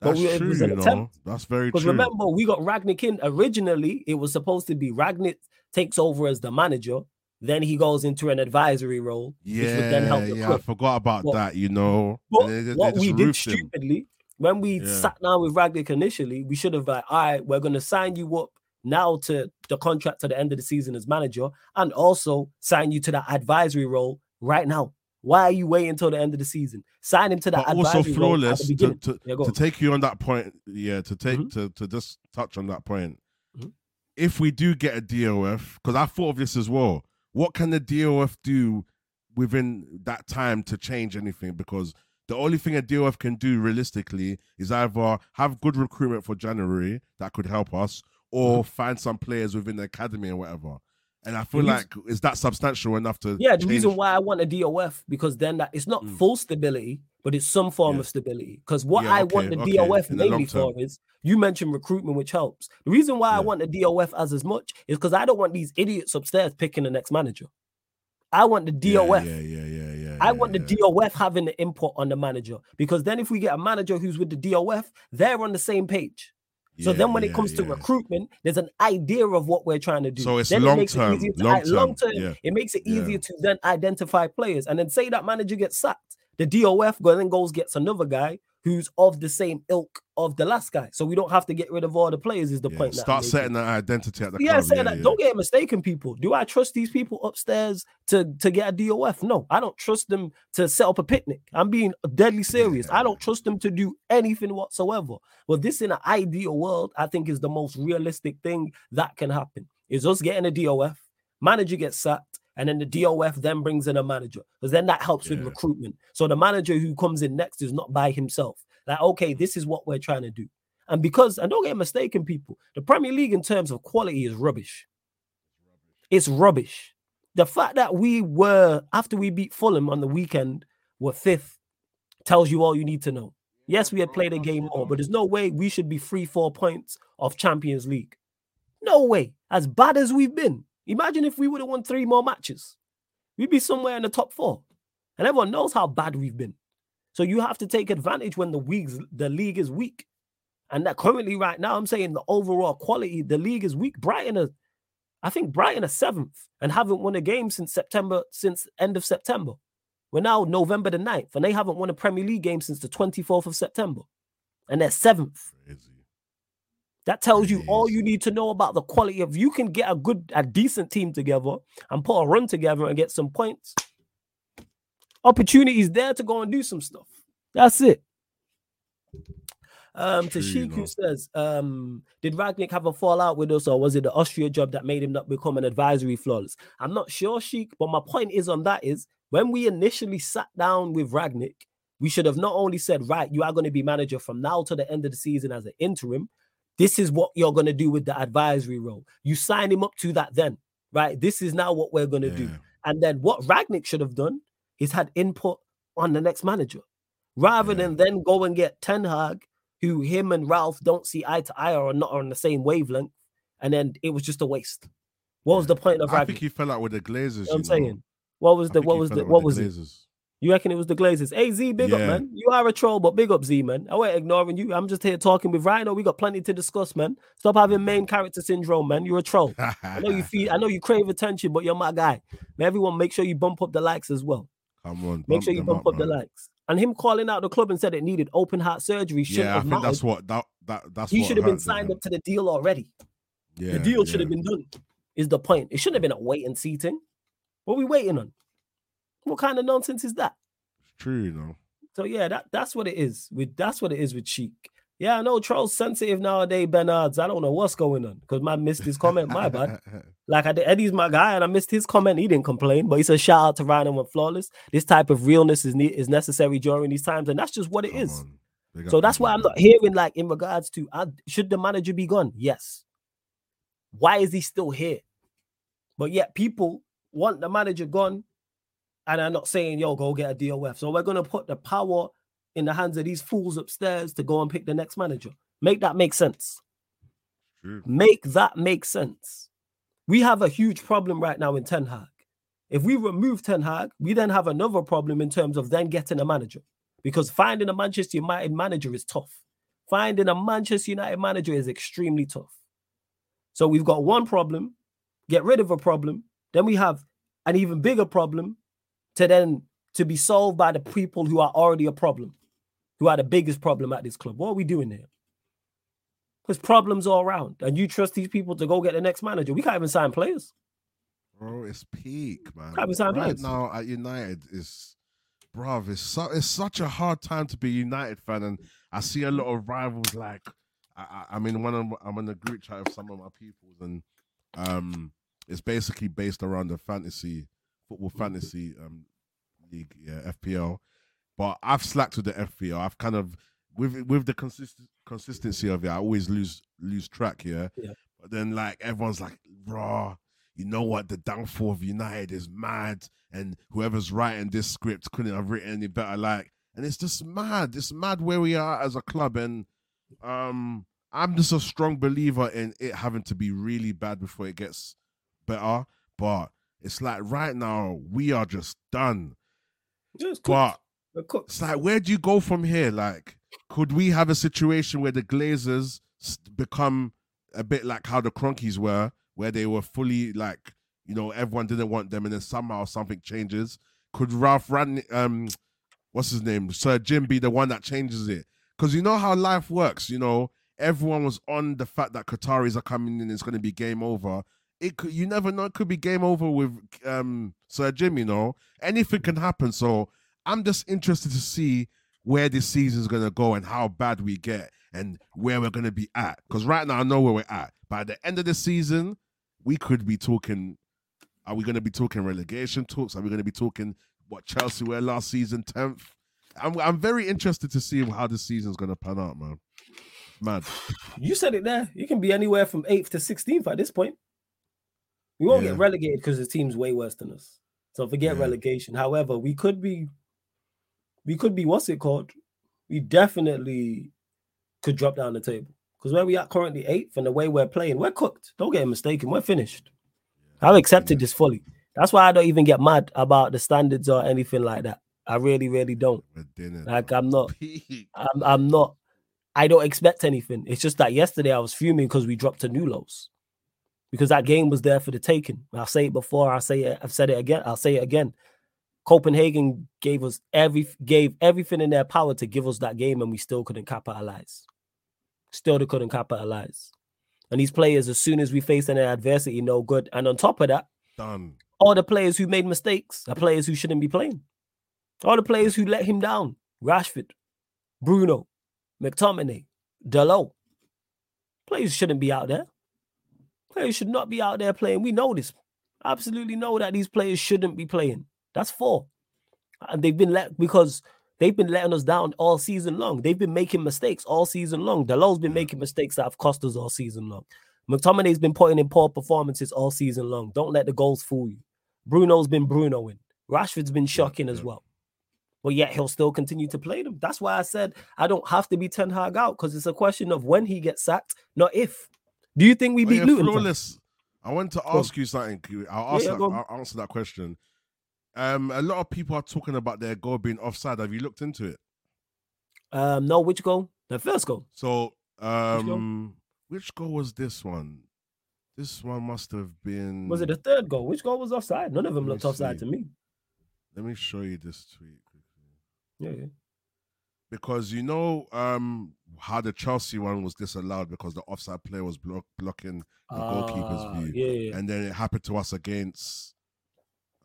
That's we, true, you know. That's very true. Because remember, we got Rangnick in originally. It was supposed to be Rangnick takes over as the manager, then he goes into an advisory role. Yeah, yeah, I forgot about but, that. You know, but they, they, what we did stupidly when we yeah. sat down with Rangnick initially, we should have like, all right, we're gonna sign you up now to the contract to the end of the season as manager, and also sign you to that advisory role right now. Why are you waiting until the end of the season? Sign him to that advisory also flawless to, to, yeah, to, take you on that point. Yeah, to take mm-hmm. to, to just touch on that point. Mm-hmm. If we do get a DOF, because I thought of this as well. What can the DOF do within that time to change anything? Because the only thing a DOF can do realistically is either have good recruitment for January that could help us, or mm-hmm. find some players within the academy and whatever. And I feel like is that substantial enough to Yeah, the change? reason why I want a DOF because then that it's not mm. full stability, but it's some form yeah. of stability. Because what yeah, I okay, want the okay. DOF mainly for is you mentioned recruitment, which helps. The reason why yeah. I want the DOF as as much is because I don't want these idiots upstairs picking the next manager. I want the DOF. Yeah, yeah, yeah. I want the DOF having the input on the manager because then if we get a manager who's with the DOF, they're on the same page. So then when it comes to recruitment, there's an idea of what we're trying to do. So it's then long it term. It long term. Long term It makes it easier to then identify players. And then say that manager gets sacked. The DOF then goes gets another guy who's of the same ilk of the last guy. So we don't have to get rid of all the players, is the yeah, point. Start setting that identity at the yeah, club. Saying yeah, that, yeah. Don't get mistaken, people. Do I trust these people upstairs to, to get a DOF? No, I don't trust them to set up a picnic. I'm being deadly serious. I don't trust them to do anything whatsoever. Well, this in an ideal world, I think is the most realistic thing that can happen. Is us getting a DOF, manager gets sacked, and then the DOF then brings in a manager because then that helps yeah. with recruitment. So the manager who comes in next is not by himself. Like, okay, this is what we're trying to do. And because, and don't get mistaken, people, the Premier League in terms of quality is rubbish. It's rubbish. The fact that we were, after we beat Fulham on the weekend, were fifth tells you all you need to know. Yes, we had played a game more, but there's no way we should be three, four points of Champions League. No way. As bad as we've been, Imagine if we would have won three more matches. We'd be somewhere in the top four. And everyone knows how bad we've been. So you have to take advantage when the weeks the league is weak. And that currently right now, I'm saying the overall quality, the league is weak. Brighton are, I think Brighton are seventh and haven't won a game since September, since end of September. We're now November the 9th, and they haven't won a Premier League game since the 24th of September. And they're seventh. Crazy. That tells you all you need to know about the quality of you can get a good, a decent team together and put a run together and get some points. Opportunities there to go and do some stuff. That's it. Um, Tashik who says, um, did Rangnick have a fallout with us, or was it the Austria job that made him not become an advisory flawless? I'm not sure, Sheik, but my point is on that is when we initially sat down with Rangnick, we should have not only said, right, you are going to be manager from now to the end of the season as an interim, this is what you're going to do with the advisory role. You sign him up to that then, right? This is now what we're going to yeah. do. And then what Rangnick should have done is had input on the next manager rather yeah. than then go and get Ten Hag, who him and Ralph don't see eye to eye or not on the same wavelength. And then it was just a waste. What was the point of I think he fell out with the Glazers. You know what I'm saying. What was the what was the what was the it? You reckon it was the Glazers? Hey Z, big yeah. up, man. You are a troll, but big up Z, man. I ain't ignoring you. I'm just here talking with Rhino. We got plenty to discuss, man. Stop having main character syndrome, man. You're a troll. I know you feel. I know you crave attention, but you're my guy. Man, everyone, make sure you bump up the likes as well. Come on, make sure you bump up, up the likes. And him calling out the club and said it needed open heart surgery. Yeah, I think mattered. that's what that that that's. He should have been signed up to the deal already. Yeah, the deal yeah. should have been done. Is the point? It shouldn't have been a wait and see thing. What are we waiting on? What kind of nonsense is that? True, you know. So yeah, that that's what it is. With that's what it is with Cheek. Yeah, I know Troll's sensitive nowadays, Bernards. I don't know what's going on because I missed his comment. My bad. Like I did, Eddie's my guy, and I missed his comment. He didn't complain, but he said, "Shout out to Ryan and went Flawless. This type of realness is ne- is necessary during these times, and that's just what it Come is. So that's why I'm not hearing like in regards to uh, should the manager be gone? Yes. Why is he still here? But yet people want the manager gone and I'm not saying, yo, go get a DOF. So we're going to put the power in the hands of these fools upstairs to go and pick the next manager. Make that make sense. Make that make sense. We have a huge problem right now in Ten Hag. If we remove Ten Hag, we then have another problem in terms of then getting a manager because finding a Manchester United manager is tough. Finding a Manchester United manager is extremely tough. So we've got one problem, get rid of a problem. Then we have an even bigger problem to then to be solved by the people who are already a problem, who are the biggest problem at this club. What are we doing here? There's problems all around, and you trust these people to go get the next manager. We can't even sign players. Bro, it's peak, man. Can't even sign right players. now at United is, bro, it's so it's such a hard time to be a United fan, and I see a lot of rivals. Like, I, I mean, when I'm, I'm in a group chat with some of my people, and um, it's basically based around the fantasy football fantasy um, league, yeah, FPL. But I've slacked with the FPL. I've kind of with with the consist- consistency of it. I always lose lose track here. Yeah. But then like everyone's like, raw. You know what? The downfall of United is mad, and whoever's writing this script couldn't have written any better. Like, and it's just mad. It's mad where we are as a club, and um, I'm just a strong believer in it having to be really bad before it gets better. But it's like right now we are just done. Just but it's like where do you go from here? Like, could we have a situation where the Glazers become a bit like how the Kroenkes were, where they were fully like, you know, everyone didn't want them, and then somehow something changes? Could Ralph Ran, um, what's his name, Sir Jim, be the one that changes it? because you know how life works. You know, everyone was on the fact that Qataris are coming in. It's going to be game over. It could, you never know. It could be game over with um, Sir Jim. You know, anything can happen. So I'm just interested to see where this season is going to go and how bad we get and where we're going to be at. Because right now I know where we're at. At the end of the season, we could be talking. Are we going to be talking relegation talks? Are we going to be talking what Chelsea were last season, tenth? I'm I'm very interested to see how this season's going to pan out, man. Mad. You said it there. You can be anywhere from eighth to sixteenth at this point. We won't yeah. get relegated because the team's way worse than us. So forget yeah. relegation. However, we could be, we could be what's it called? We definitely could drop down the table because where we are currently eighth and the way we're playing, we're cooked. Don't get mistaken. We're finished. I've accepted this fully. That's why I don't even get mad about the standards or anything like that. I really, really don't. Like I'm not. I'm, I'm not. I don't expect anything. It's just that yesterday I was fuming because we dropped to new lows. Because that game was there for the taking. I'll say it before. I'll say it. I've said it again. I'll say it again. Copenhagen gave us every gave everything in their power to give us that game, and we still couldn't capitalize. Still, they couldn't capitalize. And these players, as soon as we face any adversity, no good. And on top of that, done. All the players who made mistakes are players who shouldn't be playing. All the players who let him down: Rashford, Bruno, McTominay, Dalot. Players shouldn't be out there. Players should not be out there playing. We know this. Absolutely know that these players shouldn't be playing. That's four. And they've been let because they've been letting us down all season long. They've been making mistakes all season long. Dalot's been making mistakes that have cost us all season long. McTominay's been putting in poor performances all season long. Don't let the goals fool you. Bruno's been Brunoing. Rashford's been shocking as well. But yet he'll still continue to play them. That's why I said I don't have to be Ten Hag out because it's a question of when he gets sacked, not if. Do you think we beat oh, yeah, Luton? Flawless. I want to ask you something. I'll, ask yeah, that, I'll answer that question. Um, a lot of people are talking about their goal being offside. Have you looked into it? Um, no. Which goal? The first goal. So, um, which goal, which goal was this one? This one must have been. Was it the third goal? Which goal was offside? None of them looked offside to me. Let me show you this tweet quickly. Yeah, yeah. Because you know um how the Chelsea one was disallowed because the offside player was block, blocking the uh, goalkeeper's ah, view, yeah, yeah, and then it happened to us against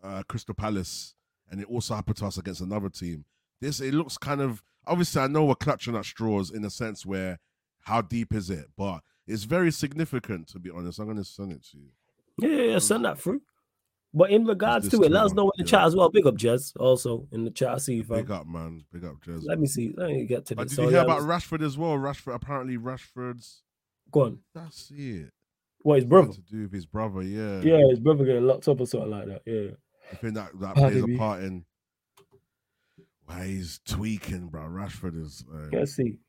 uh, Crystal Palace, and it also happened to us against another team. This it looks kind of obviously I know we're clutching at straws in a sense where how deep is it, but it's very significant to be honest. I'm gonna send it to you. Yeah, yeah, send that through. But in regards to it, let us know in the chat as well. Big up Jez also in the chat. I see you. fam. Big up, man. Big up Jez. Let me see. Let me get to this. Did so, you hear yeah, about was... Rashford as well? Rashford apparently Rashford's. Go on. That's it. What his brother? To do with his brother, yeah. Yeah, his brother getting locked up or something like that. Yeah. I think that that plays a part in why he's tweaking, bro. Rashford is. Uh... Let's see.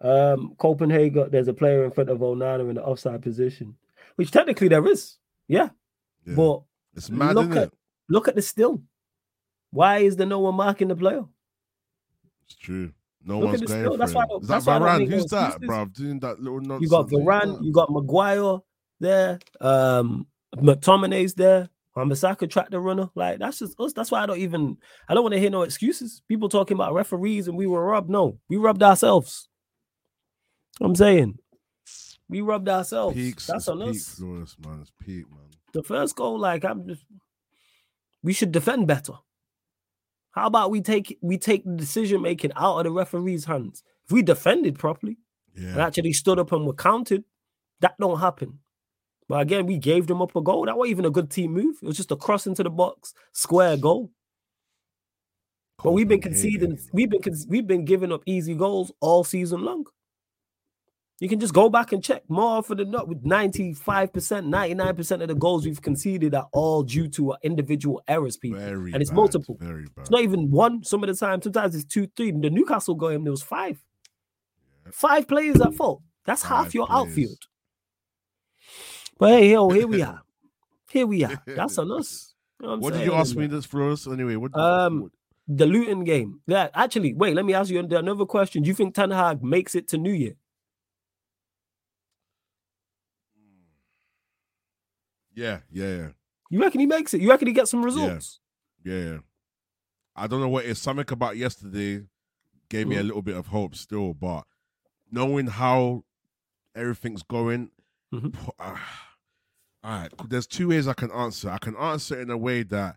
Um, Copenhagen. There's a player in front of Onana in the offside position, which technically there is. Yeah, yeah. but it's mad, look at it? look at the still. Why is there no one marking the player? It's true. No look one's going still. for that's Why is that Varane? Who's that, bro? Doing that little nonsense. You got Varane. You got Maguire there. Um, McTominay's there. Wan-Bissaka track the runner. Like that's just us. That's why I don't even I don't want to hear no excuses. People talking about referees and we were robbed. No, we rubbed ourselves. I'm saying we rubbed ourselves. Peaks, that's on peak us. Man. It's peak, man. The first goal, like I'm just we should defend better. How about we take we take the decision making out of the referee's hands? If we defended properly yeah. and actually stood up and were counted, that don't happen. But again, we gave them up a goal. That wasn't even a good team move. It was just a cross into the box, square goal. But we've been conceding, we've been we've been giving up easy goals all season long. You can just go back and check more for the not with 95%, 99% of the goals we've conceded are all due to individual errors, people. Very and it's bad, multiple. It's not even one some of the time. Sometimes it's two, three. In the Newcastle game, there was five. Yeah. Five players at fault. That's five half your players. outfield. But hey, yo, here we are. Here we are. That's on us. You know what, what did you ask me this for us anyway? What, um, what? the Luton game. Yeah, actually, wait. Let me ask you another question. Do you think Ten Hag makes it to New Year? Yeah, yeah, yeah. You reckon he makes it? You reckon he gets some results? Yeah, yeah. I don't know what it's something about yesterday gave me a little bit of hope still. But knowing how everything's going, mm-hmm. uh, all right, there's two ways I can answer. I can answer in a way that,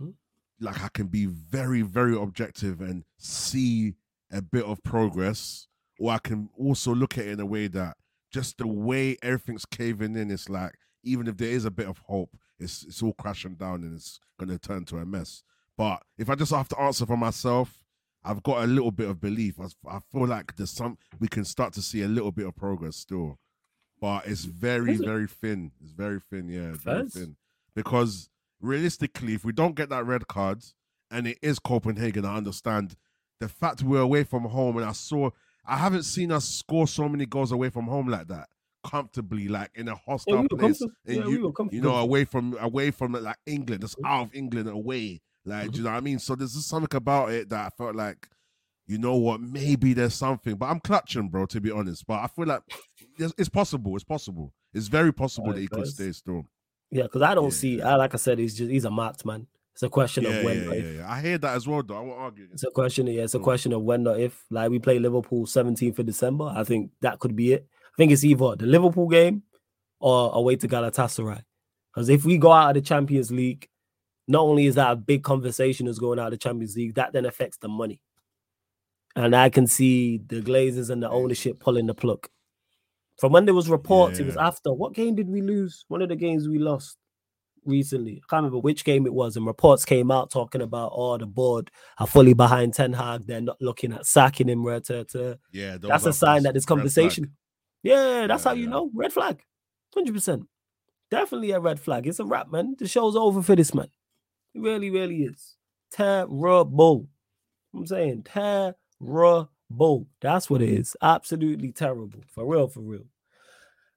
mm-hmm. like, I can be very, very objective and see a bit of progress, or I can also look at it in a way that just the way everything's caving in, it's like even if there is a bit of hope, it's it's all crashing down and it's going to turn to a mess. But if I just have to answer for myself, I've got a little bit of belief. I, I feel like there's some we can start to see a little bit of progress still, but it's very very thin. It's very thin. Yeah, very thin. Because realistically, if we don't get that red card and it is Copenhagen, I understand the fact we're away from home and I saw I haven't seen us score so many goals away from home like that comfortably, like in a hostile yeah, place. And yeah, you, you know, away from away from like England, just out of England away. Like, mm-hmm. do you know what I mean? So there's just something about it that I felt like, you know what, maybe there's something. But I'm clutching, bro, to be honest. But I feel like it's, possible. It's possible. It's very possible that he could stay still. Yeah, because I don't yeah. see. I like I said, he's just he's a marked man. It's a question yeah, of when. Yeah, yeah, yeah, I hear that as well, though. I won't argue. It's a question. Yeah, it's a mm. question of when or if. Like we play Liverpool 17th of December. I think that could be it. I think it's either the Liverpool game or away to Galatasaray. Because if we go out of the Champions League, not only is that a big conversation as going out of the Champions League, that then affects the money. And I can see the Glazers and the ownership pulling the plug. From when there was reports, yeah. it was after what game did we lose? One of the games we lost recently. I can't remember which game it was, and reports came out talking about, oh, the board are fully behind Ten Hag. They're not looking at sacking him. To. Yeah, that's a sign that this conversation. Yeah, that's how you know. Red flag, hundred percent. Definitely a red flag. It's a wrap, man. The show's over for this man. It really, really is terrible. I'm saying terrible. That's what it is. Absolutely terrible. For real, for real.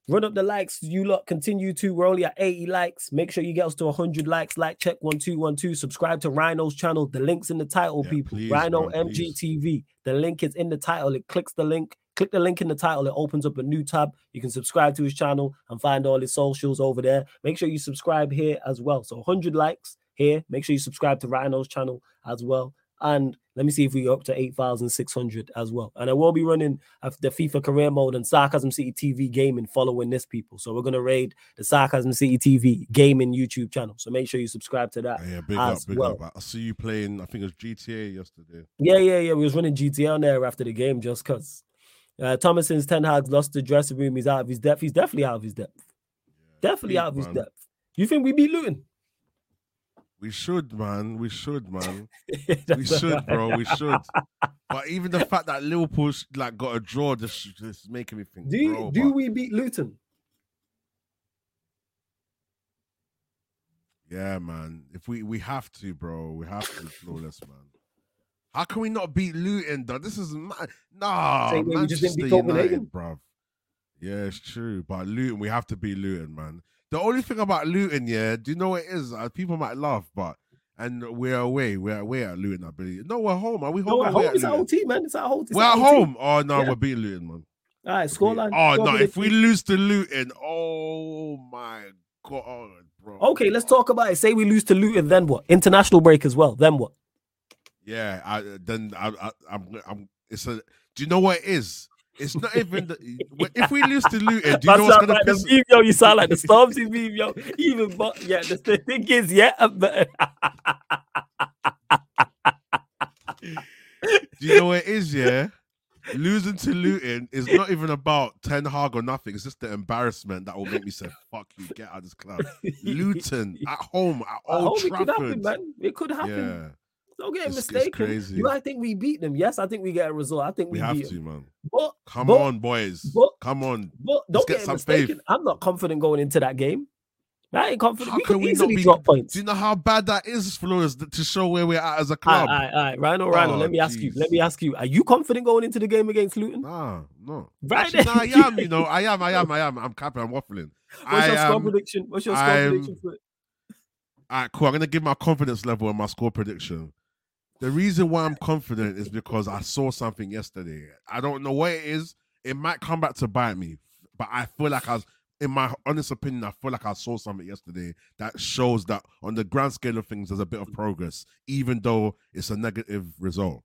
Run up the likes. You lot continue to. We're only at 80 likes. Make sure you get us to 100 likes. Like check 1212. Subscribe to Rhino's channel. The link's in the title, yeah, people. Please, Rhino bro, MGTV. The link is in the title. It clicks the link. Click the link in the title. It opens up a new tab. You can subscribe to his channel and find all his socials over there. Make sure you subscribe here as well. So 100 likes here. Make sure you subscribe to Rhino's channel as well. And let me see if we go up to 8,600 as well. And I will be running the FIFA career mode and Sarcasm City TV gaming following this, people. So we're going to raid the Sarcasm City TV gaming YouTube channel. So make sure you subscribe to that. Yeah, big up, big well. up. I see you playing, I think it was GTA yesterday. Yeah, yeah, yeah. We was running GTA on there after the game just because. Uh, Thomason's Ten Hag's lost the dressing room. He's out of his depth. He's definitely out of his depth. Yeah, definitely out of his depth. You think we beat Luton? We should, man. We should, man. we should, bro. We should. But even the fact that Liverpool like got a draw this is making me think. Do you, bro, do but... we beat Luton? Yeah, man. If we we have to, bro, we have to flawless, man. How can we not beat Luton, though? This is ma- nah, Same Manchester United, bro. Yeah, it's true. But Luton, we have to beat Luton, man. The only thing about Luton, yeah, do you know what it is? Uh, people might laugh, but and we're away. We're away at Luton, I believe. No, we're home. Are we home? No, we're home. It's our team, man. It's our whole team. We're at home. Oh no, yeah. we're beating Luton, man. All right, scoreline. Oh no, if we lose to Luton, oh my god, bro. Okay, let's talk about it. Say we lose to Luton, then what? International break as well. Then what? Yeah, I, uh, then I, I, I'm, I'm. It's a. Do you know what it is? It's not even the, if we lose to Luton. Do you know what's gonna like piss? The meme, yo, you sound like the Stormzy meme, yo. Even but yeah, the, the thing is, yeah. But... do you know what it is? Yeah, losing to Luton is not even about Ten Hag or nothing. It's just the embarrassment that will make me say, "Fuck you, get out of this club." Luton at home at Old Trafford. It could happen, man. It could happen. Yeah. Don't get it's, mistaken. It's you I think we beat them. Yes, I think we get a result. I think we, we have to, them. man. But come but, on, boys. But, come on. But don't get, get mistaken. Faith. I'm not confident going into that game. I ain't confident. How we could easily be, drop points. Do you know how bad that is, Flawless, to show where we're at as a club? All right, all right, Rhino, ah, Rhino. Oh, let me ask geez. you. Let me ask you. Are you confident going into the game against Luton? Nah, no. Right. Actually, nah, I am. You know, I am. I am. I am. I'm capping. I'm waffling. What's I your score prediction? What's your score I'm, prediction for it? All right, cool. I'm gonna give my confidence level and my score prediction. The reason why I'm confident is because I saw something yesterday. I don't know what it is. It might come back to bite me, but I feel like I was, in my honest opinion, I feel like I saw something yesterday that shows that on the grand scale of things, there's a bit of progress, even though it's a negative result.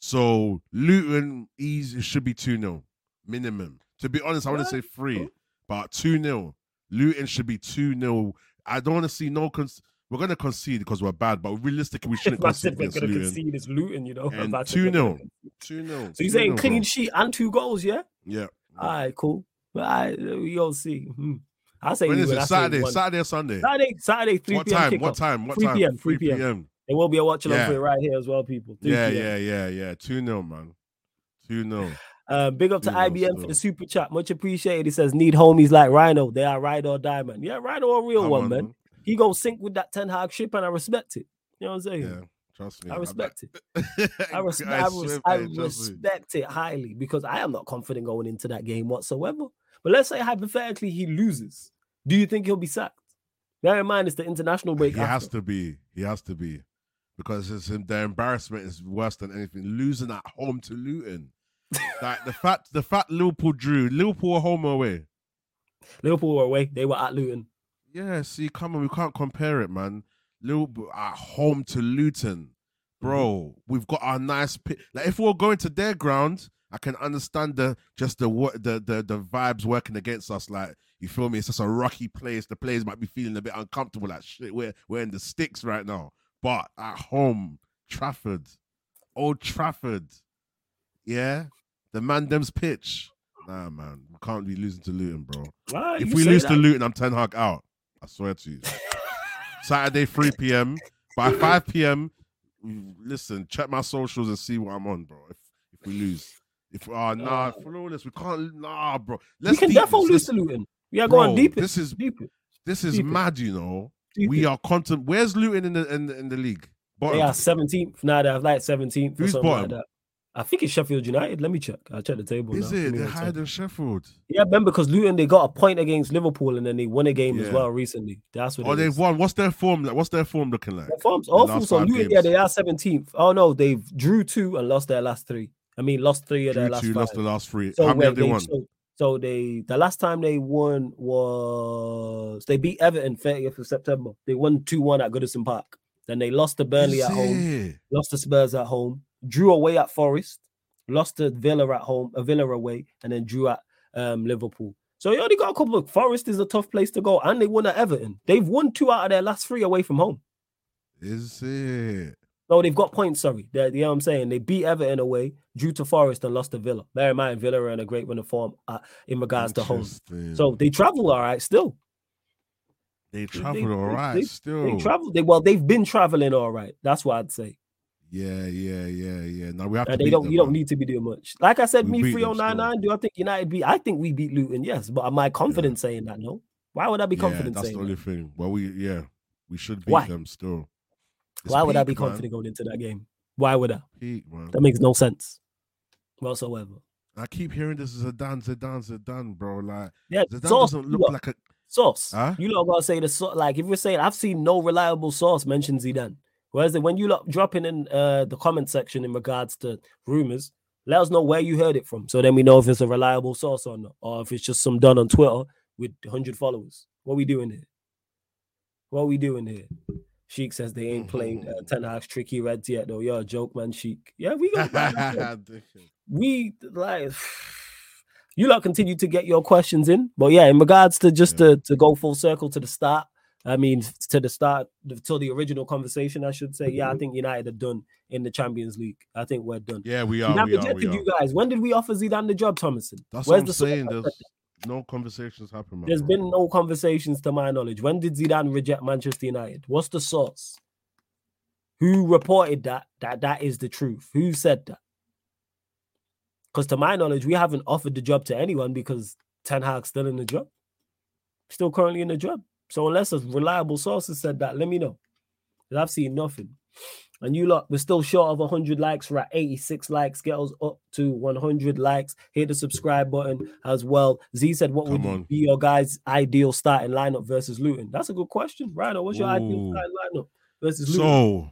So Luton easy should be 2 0 minimum. To be honest, I want to say three, but 2 0. Luton should be 2 0. I don't want to see no. Cons- we're going to concede because we're bad, but realistically, we shouldn't concede against Luton. concede is Luton, you know. And 2 0. 2 0. So you're saying clean sheet and two goals, yeah? Yeah. All right, cool. All right, we'll see. Hmm. I say when is it? Saturday, Saturday or Sunday? Saturday, Saturday, 3 what time? What time? What 3 time? p.m. 3 p.m. There will be a watch along yeah. for it right here as well, people. Yeah, yeah, yeah, yeah. 2 0, man. 2 0. Uh, big up to IBM for the super chat. Much appreciated. He says, need homies like Rhino. They are ride or die, man. Yeah, Rhino a real Come one, on, man. He go sink with that Ten Hag ship, and I respect it. You know what I'm saying? Yeah. Trust me. I respect it. I, res- I, I, res- I respect it highly because I am not confident going into that game whatsoever. But let's say hypothetically he loses. Do you think he'll be sacked? Bear in mind it's the international break. He after. has to be. He has to be. Because it's, the embarrassment is worse than anything. Losing at home to Luton. like the fact the fact Liverpool drew, Liverpool were home away. Liverpool were away. They were at Luton. Yeah, see, come on, we can't compare it, man. Liverpool at home to Luton, bro. Mm-hmm. We've got our nice pit. Like if we are going to their ground, I can understand the just the the the the vibes working against us. Like you feel me? It's just a rocky place. The players might be feeling a bit uncomfortable. Like shit, we're we're in the sticks right now. But at home, Trafford, Old Trafford, yeah, the Mandem's pitch. Nah, man, we can't be losing to Luton, bro. if we lose that. to Luton, I'm Ten Hag out. I swear to you. Saturday, 3 p.m. By 5 p.m., listen, check my socials and see what I'm on, bro. If if we lose. If we uh nah, flawless, we can't nah, bro. Let's we can definitely lose to Luton. Yeah, go on deep. This is deep. This is deep mad, you know. Deep we are content. Where's Luton in the in the, in the league? Bottom. They are 17th. Nah, they're like 17th. Who's bottom? Like I think it's Sheffield United. Let me check. I'll check the table. Is now. it? They're higher than Sheffield. Yeah, remember because Luton they got a point against Liverpool and then they won a game yeah. as well recently. That's what. Oh, they've won. What's their form like? What's their form looking like? Their form's awful. So Luton, games. yeah, they are seventeenth. Oh no, they've drew two and lost their last three. I mean, lost three of drew their last. Two, five. lost the last three. So How many have they, they won? So, so, they the last time they won was they beat Everton 30th of September. They won 2-1 at Goodison Park. Then they lost to Burnley Is at it? home, lost to Spurs at home, drew away at Forest, lost to Villa at home, a Villa away, and then drew at um, Liverpool. So you only got a couple of Forest is a tough place to go, and they won at Everton. They've won two out of their last three away from home. Is it? No, they've got points. Sorry, They're, you know what I'm saying. They beat Everton away, drew to Forest, and lost to Villa. Bear in mind, Villa are in a great run of form uh, in regards to home. So they travel all right still. They travel all right they, still. They travel. They well, they've been traveling all right. That's what I'd say. Yeah, yeah, yeah, yeah. Now we have to. They don't. Them, you man. don't need to be doing much. Like I said, we me three oh nine nine. Do I think United beat? I think we beat Luton. Yes, but am I confident yeah. saying that? No. Why would I be confident? Yeah, that's the only that? thing. Well, we yeah, we should beat Why? them still. It's Why would peak, I be confident man. going into that game? Why would I? Peak, that makes no sense whatsoever. I keep hearing this is a Zidane, Zidane, Zidane, bro. Like, yeah, Zidane sauce, doesn't look like a sauce. Huh? You lot gotta say the so- like if we're saying I've seen no reliable source mention Zidane. Whereas when you lot dropping in uh, the comment section in regards to rumors, let us know where you heard it from, so then we know if it's a reliable source or not, or if it's just some done on Twitter with hundred followers. What we doing here? What we doing here? Sheik says they ain't played uh, Ten Hag's tricky reds yet though. You're a joke, man, Sheik. Yeah, we got we like you lot continue to get your questions in. But yeah, in regards to just yeah. to, to go full circle to the start, I mean to the start to the original conversation, I should say, yeah, I mm-hmm. think United are done in the Champions League. I think we're done. Yeah, we are. We are, we you guys. When did we offer Zidane the job, Thomason? That's Where's what I'm the saying. No conversations happen. There's been no conversations to my knowledge. When did Zidane reject Manchester United? What's the source? Who reported that that that is the truth? Who said that? Because to my knowledge, we haven't offered the job to anyone because Ten Hag's still in the job, still currently in the job. So unless a reliable source has said that, let me know. Because I've seen nothing. And you lot, we're still short of 100 likes. We're at 86 likes. Get us up to 100 likes. Hit the subscribe button as well. Z said, What Come would on. be your guys' ideal starting lineup versus Luton? That's a good question. Rhino, what's your Ooh. ideal starting lineup versus Luton? So,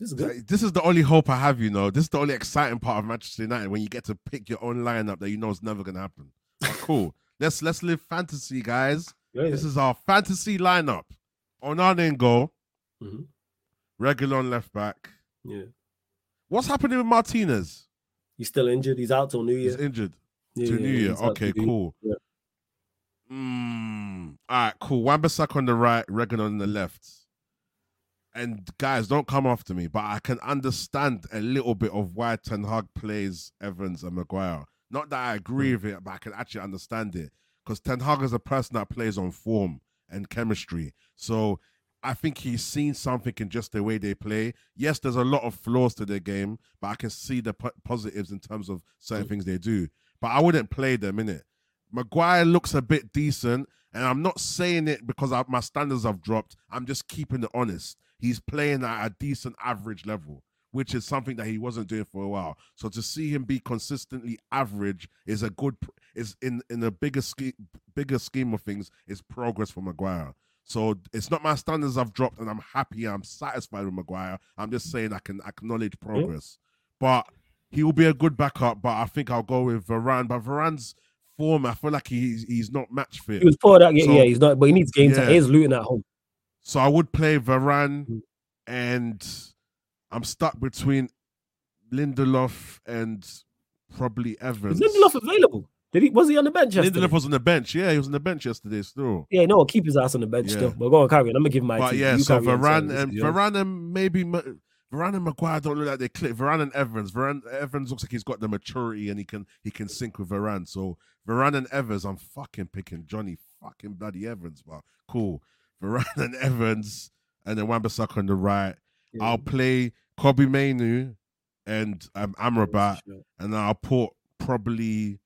this is, this is the only hope I have, you know. This is the only exciting part of Manchester United when you get to pick your own lineup that you know is never gonna happen. But cool. let's let's live fantasy, guys. Yeah, yeah. This is our fantasy lineup. Onana in goal. Mm-hmm. Reguilón left back. Yeah. What's happening with Martinez? He's still injured. He's out till New Year. He's injured. Yeah, to New Year. Okay, cool. Mm, all right, cool. Wan-Bissaka on the right, Regan on the left. And guys, don't come after me, but I can understand a little bit of why Ten Hag plays Evans and Maguire. Not that I agree hmm. with it, but I can actually understand it. Because Ten Hag is a person that plays on form and chemistry. So I think he's seen something in just the way they play. Yes, there's a lot of flaws to their game, but I can see the positives in terms of certain things they do. But I wouldn't play them in it. Maguire looks a bit decent, and I'm not saying it because I, my standards have dropped. I'm just keeping it honest. He's playing at a decent average level, which is something that he wasn't doing for a while. So to see him be consistently average is a good is in in a bigger scheme bigger scheme of things is progress for Maguire. So it's not my standards I've dropped, and I'm happy. I'm satisfied with Maguire. I'm just saying I can acknowledge progress, but he will be a good backup. But I think I'll go with Varane. But Varane's form, I feel like he's he's not match fit. He was poor that so, yeah, he's not, but he needs game yeah. time. He's looting at home. So I would play Varane, mm. and I'm stuck between Lindelof and probably Evans. Is Lindelof available? Did he? Was he on the bench yesterday? Lindelof was on the bench. Yeah, he was on the bench yesterday still. Yeah, no, keep his ass on the bench yeah. still. But go on, carry on. I'm gonna give my. But team. yeah, you so Varane and Varane and maybe Varane and Maguire don't look like they click. Varane and Evans. Varane Evans looks like he's got the maturity and he can he can sync with Varane. So Varane and Evans, I'm fucking picking Johnny fucking bloody Evans. But cool, Varane and Evans, and then Wan-Bissaka on the right. Yeah. I'll play Kobbie Mainoo and um, Amrabat, and I'll put probably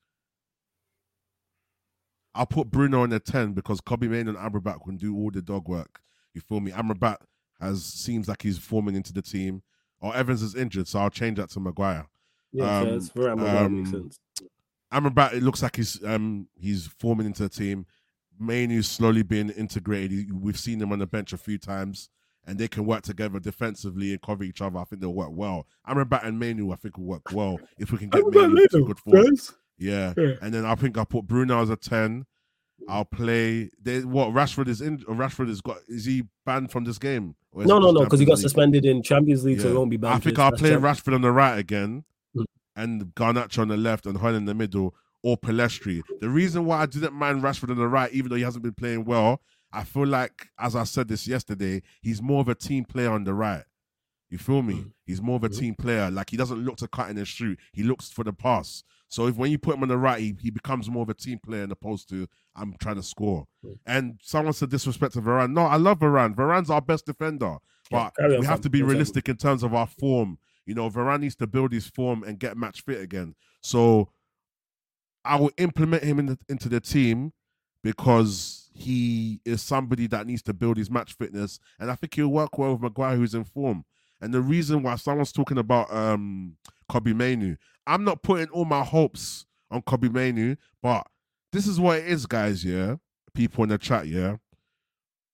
I'll put Bruno in the 10 because Kobbie Mainoo and Amrabat can do all the dog work. You feel me? Amrabat has seems like he's forming into the team. Or Evans is injured, so I'll change that to Maguire. Yeah, um, so for Amrabat um, makes sense. Amrabat, it looks like he's um he's forming into the team. Mainoo's slowly being integrated. We've seen him on the bench a few times, and they can work together defensively and cover each other. I think they'll work well. Amrabat and Mainoo, I think, will work well if we can get Mainoo to good form. Yeah. yeah. And then I think I'll put Bruno as a 10. I'll play. They, what Rashford is in? Rashford has got. Is he banned from this game? No, no, no, because he got League? suspended in Champions League, yeah. so he won't be banned. I think I'll play Rashford on the right again, mm. and Garnacho on the left, and Højlund in the middle, or Pellistri. The reason why I didn't mind Rashford on the right, even though he hasn't been playing well, I feel like, as I said this yesterday, he's more of a team player on the right. You feel me? Mm. He's more of a mm. team player. Like he doesn't look to cut in and shoot. He looks for the pass. So if when you put him on the right, he, he becomes more of a team player, as opposed to I'm trying to score. Mm. And someone said disrespect to Varane. No, I love Varane. Varane's our best defender, but yeah, we have to be realistic in terms of our form. You know, Varane needs to build his form and get match fit again. So I will implement him in the, into the team because he is somebody that needs to build his match fitness, and I think he'll work well with Maguire, who's in form. And the reason why someone's talking about um Kobbie Mainoo, I'm not putting all my hopes on Kobbie Mainoo, but this is what it is, guys. Yeah, people in the chat. Yeah,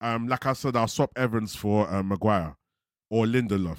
um, like I said, I'll swap Evans for uh, Maguire or Lindelof.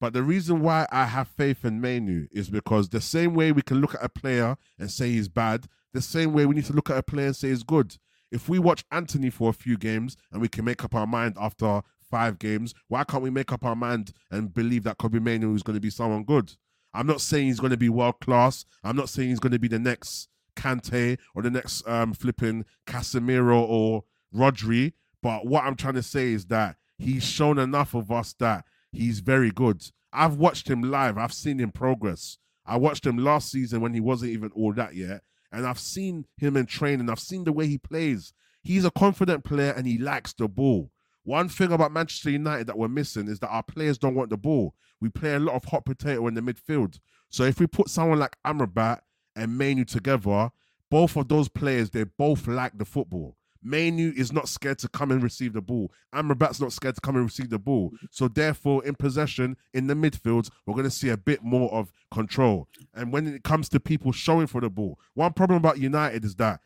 But the reason why I have faith in Mainoo is because the same way we can look at a player and say he's bad, the same way we need to look at a player and say he's good. If we watch Antony for a few games and we can make up our mind after five games, why can't we make up our mind and believe that Kobbie Mainoo is going to be someone good? I'm not saying he's going to be world class. I'm not saying he's going to be the next Kante or the next um, flipping Casemiro or Rodri. But what I'm trying to say is that he's shown enough of us that he's very good. I've watched him live. I've seen him progress. I watched him last season when he wasn't even all that yet. And I've seen him in training. I've seen the way he plays. He's a confident player and he likes the ball. One thing about Manchester United that we're missing is that our players don't want the ball. We play a lot of hot potato in the midfield. So if we put someone like Amrabat and Mainoo together, both of those players, they both like the football. Mainoo is not scared to come and receive the ball. Amrabat's not scared to come and receive the ball. So therefore, in possession in the midfield, we're going to see a bit more of control. And when it comes to people showing for the ball, one problem about United is that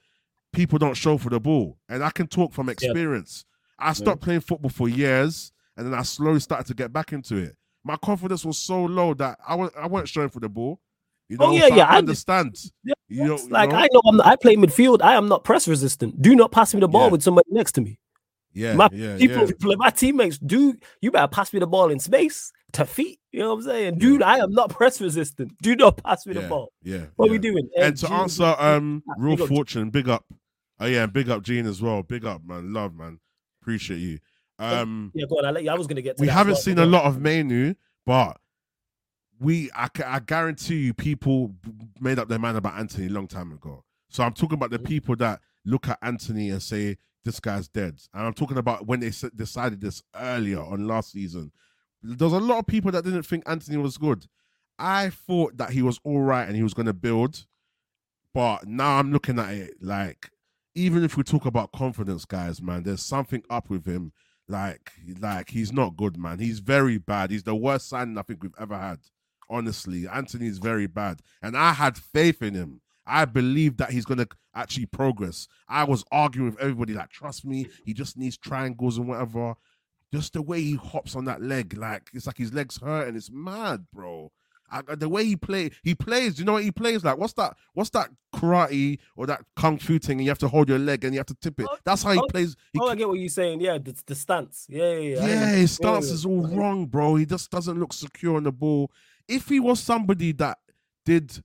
people don't show for the ball. And I can talk from experience. Yeah. I stopped playing football for years, and then I slowly started to get back into it. My confidence was so low that I I weren't showing for the ball. You oh, know, oh yeah, so yeah. I understand. Yeah, you know, like you know? I know I'm, I play midfield. I am not press resistant. Do not pass me the ball yeah. with somebody next to me. Yeah, my yeah, people, yeah. my teammates, dude, you better pass me the ball in space to feet. You know what I'm saying, dude? I am not press resistant. Do not pass me the ball. Yeah. What we doing? And to answer, um, real big fortune, big up. Oh yeah, big up Gene as well. Big up, man. Love, man. Appreciate you. Um, yeah, go on. I let you. I was gonna get. we haven't seen a lot of Mainoo, but we, I, I guarantee you, people made up their mind about Antony a long time ago. So I'm talking about the Mm-hmm. people that look at Antony and say this guy's dead. And I'm talking about when they decided this earlier on last season. There's a lot of people that didn't think Antony was good. I thought that he was all right and he was going to build, but now I'm looking at it like, even if we talk about confidence, guys, man, there's something up with him. Like, like he's not good, man. He's very bad. He's the worst signing I think we've ever had. Honestly, Antony's very bad, and I had faith in him. I believe that he's gonna actually progress. I was arguing with everybody like, trust me, he just needs triangles and whatever. Just the way he hops on that leg, like it's like his legs hurt, and it's mad, bro. I, the way he play, he plays. You know what he plays like? What's that? What's that karate or that kung fu thing? And you have to hold your leg and you have to tip it. Oh, That's how he oh, plays. He, oh, I get what you're saying. Yeah, the, the stance. Yeah, yeah, yeah. yeah, his stance is all wrong, bro. He just doesn't look secure on the ball. If he was somebody that did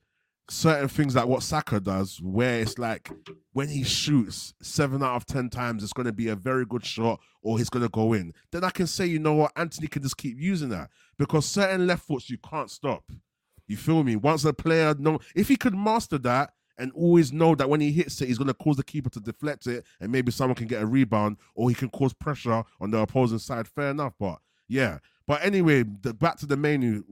certain things like what Saka does, where it's like when he shoots seven out of ten times, it's going to be a very good shot or he's going to go in. Then I can say, you know what, Antony can just keep using that because certain left foots you can't stop. You feel me? Once a player know, if he could master that and always know that when he hits it, he's going to cause the keeper to deflect it, and maybe someone can get a rebound or he can cause pressure on the opposing side. Fair enough, but yeah. But anyway, the, back to the Mainoo.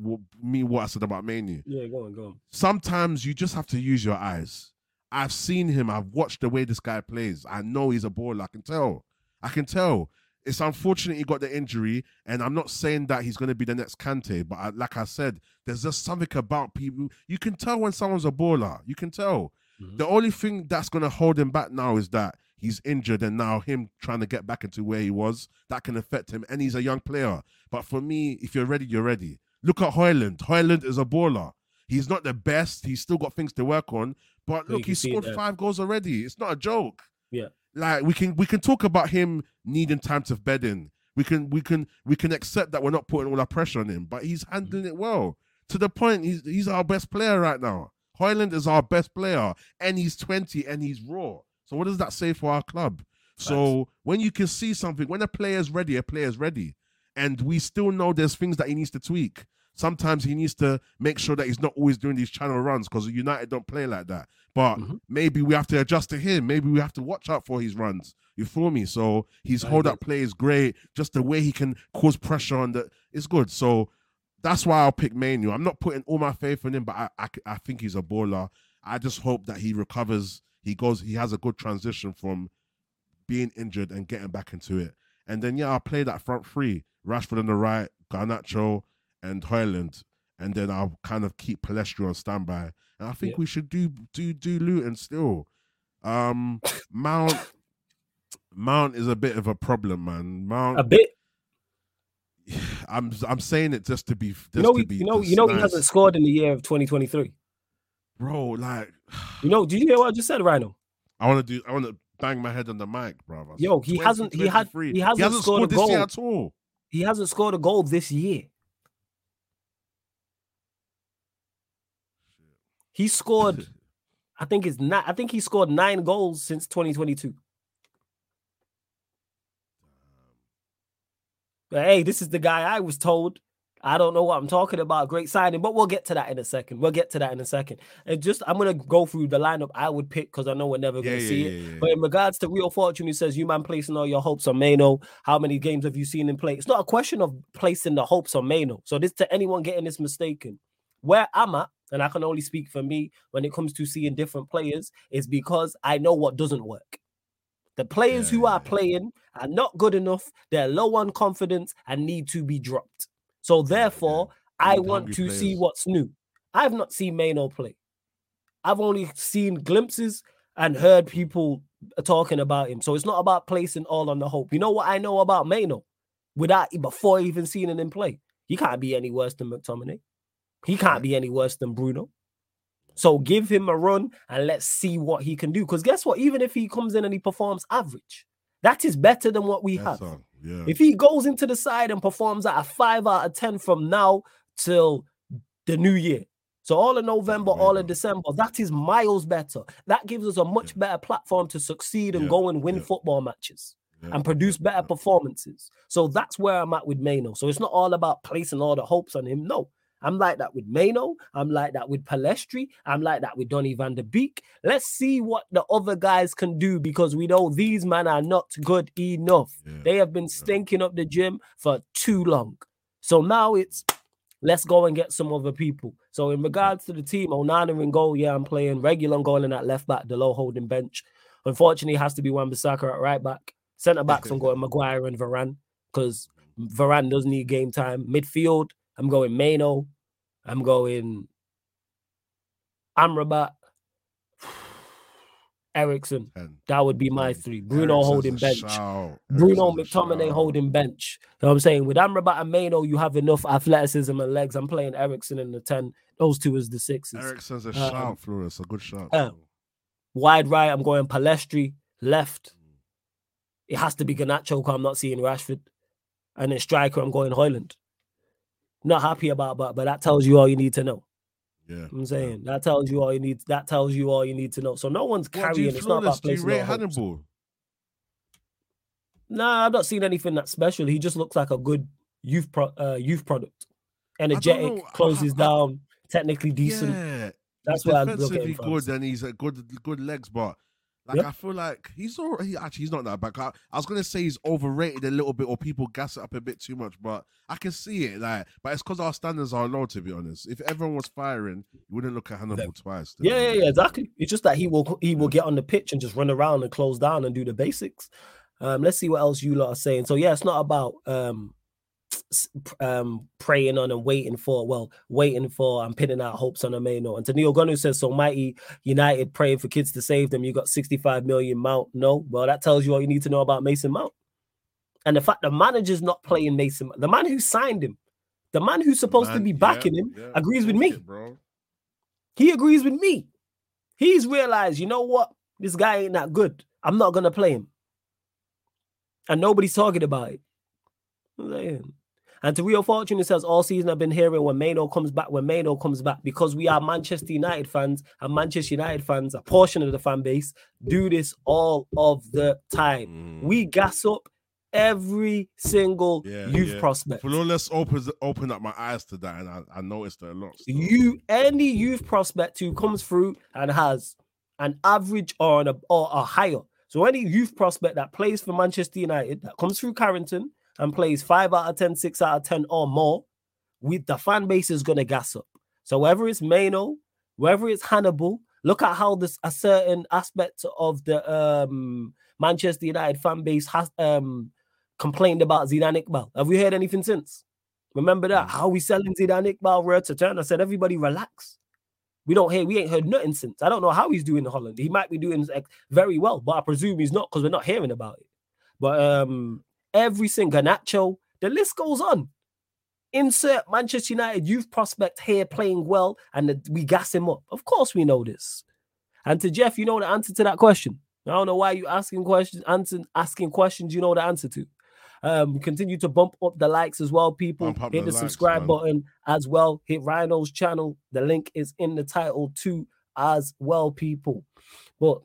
Me, what I said about Mainoo. Yeah, go on, go on. Sometimes you just have to use your eyes. I've seen him. I've watched the way this guy plays. I know he's a baller. I can tell. I can tell. It's unfortunate he got the injury, and I'm not saying that he's going to be the next Kante, but I, like I said, there's just something about people. You can tell when someone's a baller. You can tell. Mm-hmm. The only thing that's going to hold him back now is that he's injured and now him trying to get back into where he was that can affect him. And he's a young player. But for me if you're ready you're ready. Look at Højlund Højlund is a baller. He's not the best. He's still got things to work on. But So look he scored five goals already. It's not a joke. Yeah. Like we can we can talk about him needing time to bed in. We can we can we can accept that we're not putting all our pressure on him but he's handling it well. To the point he's he's our best player right now. Højlund is our best player and he's 20 and he's raw so what does that say for our club? So when you can see something, when a player's ready, a player's ready. And we still know there's things that he needs to tweak. Sometimes he needs to make sure that he's not always doing these channel runs because United don't play like that. But mm-hmm. maybe we have to adjust to him. Maybe we have to watch out for his runs. You feel me? So his hold up play is great. Just the way he can cause pressure on the it's good. So that's why I'll pick Mainoo. I'm not putting all my faith in him, but I, I, I think he's a baller. I just hope that he recovers he goes he has a good transition from being injured and getting back into it. And then yeah, I'll play that front three. Rashford on the right, Garnacho and Højlund. And then I'll kind of keep Pellistri on standby. And I think yeah. we should do do do Luton still. Um Mount Mount is a bit of a problem, man. Mount a bit. I'm I'm saying it just to be. Just you know, to be you know, you know, nice. he hasn't scored in the year of 2023 bro. Like, you know, did you hear what I just said, Rhino? I want to do. I want to bang my head on the mic, brother. Yo, he hasn't. He had. He hasn't, he hasn't scored, scored, a goal at all. He hasn't scored a goal this year. He scored. I think it's not. I think he scored nine goals since 2022. But hey, this is the guy I was told I don't know what I'm talking about. Great signing, but we'll get to that in a second. We'll get to that in a second. And just I'm gonna go through the lineup I would pick because I know we're never gonna yeah, see yeah, it. Yeah, but in regards to Real Fortune, he says, You man placing all your hopes on Mainoo. How many games have you seen him play? It's not a question of placing the hopes on Mainoo. So this to anyone getting this mistaken. Where I'm at, and I can only speak for me when it comes to seeing different players, is because I know what doesn't work. The players who are playing are not good enough, they're low on confidence and need to be dropped. So therefore, yeah. I want to players. see what's new. I've not seen Mainoo play. I've only seen glimpses and heard people talking about him. So it's not about placing all on the hope. You know what I know about Mainoo? Without before even seeing him play, he can't be any worse than McTominay. He can't be any worse than Bruno. So give him a run and let's see what he can do. Because guess what? Even if he comes in and he performs average, That is better than what we have. Yeah. If he goes into the side and performs at a five out of ten from now till the new year, so all of November, all of December, that is miles better. That gives us a much yeah. better platform to succeed and yeah. go and win yeah. football matches and produce better performances. So that's where I'm at with Mainoo. So it's not all about placing all the hopes on him. No, I'm like that with Mainoo. I'm like that with Pellistri. I'm like that with Donny van der Beek. Let's see what the other guys can do because we know these men are not good enough. Yeah. They have been stinking up the gym for too long. So now it's let's go and get some other people. So in regards to the team, Onana in goal, yeah, I'm playing Reguilón that left back, the low holding bench. Unfortunately, it has to be Wan-Bissaka at right back. Centre backs, I'm going Maguire and Varane because Varane does need game time. Midfield, I'm going Mainoo. I'm going Amrabat. Eriksen. That would be my three. Bruno holding bench. Bruno McTominay holding bench. You know what I'm saying? With Amrabat and Mainoo, you have enough athleticism and legs. I'm playing Eriksen in the 10. Those two is the sixes. Eriksen's a um, shout, Flawless. A good shot. Uh, wide right, I'm going Pellistri. Left, it has to be Garnacho because I'm not seeing Rashford. And then striker, I'm going Højlund. Not happy about but but that tells you all you need to know. Yeah. I'm saying that tells you all you need that tells you all you need to know. So no one's carrying it's not about placing rate Hannibal. Nah, I've not seen anything that special. He just looks like a good youth pro, uh, youth product. Energetic, closes I, I, down, technically decent. Yeah. That's what I'm looking for. good and he's a good good legs, but like yep. I feel like he's all he actually he's not that bad. I, I, was gonna say he's overrated a little bit, or people gas it up a bit too much, but I can see it. Like, but it's because our standards are low. To be honest, if everyone was firing, you wouldn't look at Hannibal twice. Yeah, yeah, yeah, exactly. It's just that he will he will get on the pitch and just run around and close down and do the basics. Um, let's see what else you lot are saying. So yeah, it's not about um um praying on and waiting for well waiting for and pinning out hopes on a Mainoo. And to Neil Gonu says so mighty United praying for kids to save them. You got 65 million Mount. No, well that tells you all you need to know about Mason Mount. And the fact the manager's not playing Mason, the man who signed him, the man who's supposed man, to be backing yeah, him, yeah, agrees with me. It, bro. He agrees with me. He's realized, you know what? This guy ain't that good. I'm not gonna play him. And nobody's talking about it. And to Real Fortune, it says all season I've been hearing when Mainoo comes back, when Mainoo comes back, because we are Manchester United fans and Manchester United fans, a portion of the fan base, do this all of the time. Mm. We gas up every single yeah, youth yeah. prospect. let's open open up my eyes to that, and I, I noticed that a lot. Still. You any youth prospect who comes through and has an average or an or a higher. So any youth prospect that plays for Manchester United that comes through Carrington and plays five out of 10, six out of 10 or more, with the fan base is going to gas up. So whether it's Mainoo, whether it's Hannibal, look at how this a certain aspect of the um, Manchester United fan base has um, complained about Zidane Iqbal. Have we heard anything since? Remember that? Mm. How we selling Zidane Iqbal word to turn? I said, everybody relax. We don't hear, we ain't heard nothing since. I don't know how he's doing in Holland. He might be doing very well, but I presume he's not because we're not hearing about it. But um, every single Nacho. The list goes on. Insert Manchester United youth prospect here playing well, and the, we gas him up. Of course, we know this. And to Jeff, you know the answer to that question. I don't know why you asking questions, answer, asking questions. You know the answer to. Um, continue to bump up the likes as well, people. Hit the, the subscribe button as well. Hit Rhino's channel. The link is in the title too, as well, people. But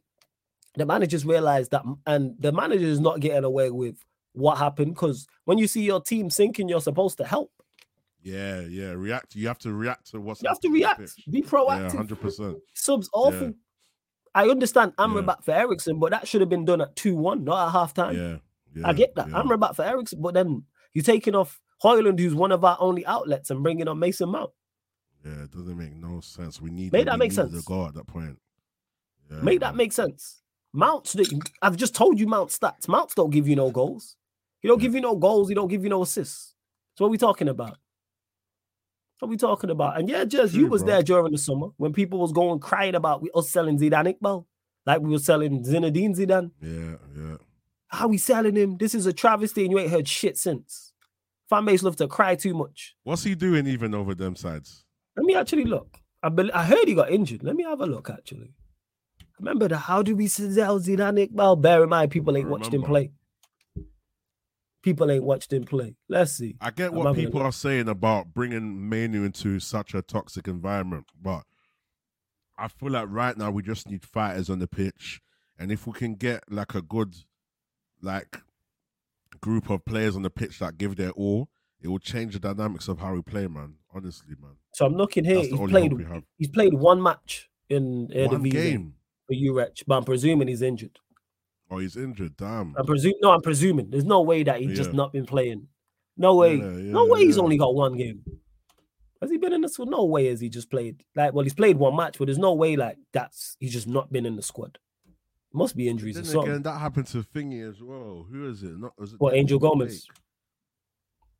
the managers realize that, and the manager is not getting away with what happened because when you see your team sinking, you're supposed to help. Yeah, yeah. React. You have to react to what's. You have to react. Be proactive. Hundred percent. Subs awful. Yeah. I understand Amrabat yeah. for Eriksen, but that should have been done at two one, not at half time. Yeah, yeah I get that. Yeah. Amrabat for Eriksen, but then you're taking off Højlund, who's one of our only outlets, and bringing on Mason Mount. Yeah, it doesn't make no sense. We need make that make sense. To go at that point. Yeah, make that make sense. Mounts, I've just told you Mount stats. Mounts don't give you no goals. He don't give you no goals. He don't give you no assists. So what are we talking about? What are we talking about? And yeah, just you was bro. there during the summer when people was going crying about we us selling Zidane Iqbal, like we were selling Zinedine Zidane. Yeah, yeah. How we selling him? This is a travesty, and you ain't heard shit since. Fan base love to cry too much. What's he doing even over them sides? Let me actually look. I be- I heard he got injured. Let me have a look. Actually, remember the how do we sell Zidane Iqbal? Bear in mind, people ain't watched him play. People ain't watched him play. Let's see. I get what people are saying about bringing Mainoo into such a toxic environment, but I feel like right now we just need fighters on the pitch, and if we can get like a good, like, group of players on the pitch that give their all, it will change the dynamics of how we play, man. Honestly, man. So I'm looking here. He's played. He's played one match in one game for Utrecht, but I'm presuming he's injured. Oh, he's injured. Damn. I'm presuming. No, I'm presuming. There's no way that he's yeah. just not been playing. No way. Yeah, yeah, no way. He's only got one game. Has he been in the squad? No way has he just played. Like, well, he's played one match, but there's no way like that's he's just not been in the squad. Must be injuries then or something. Again, that happened to Thingy as well. Who is it? Not was it what Angel Gomes?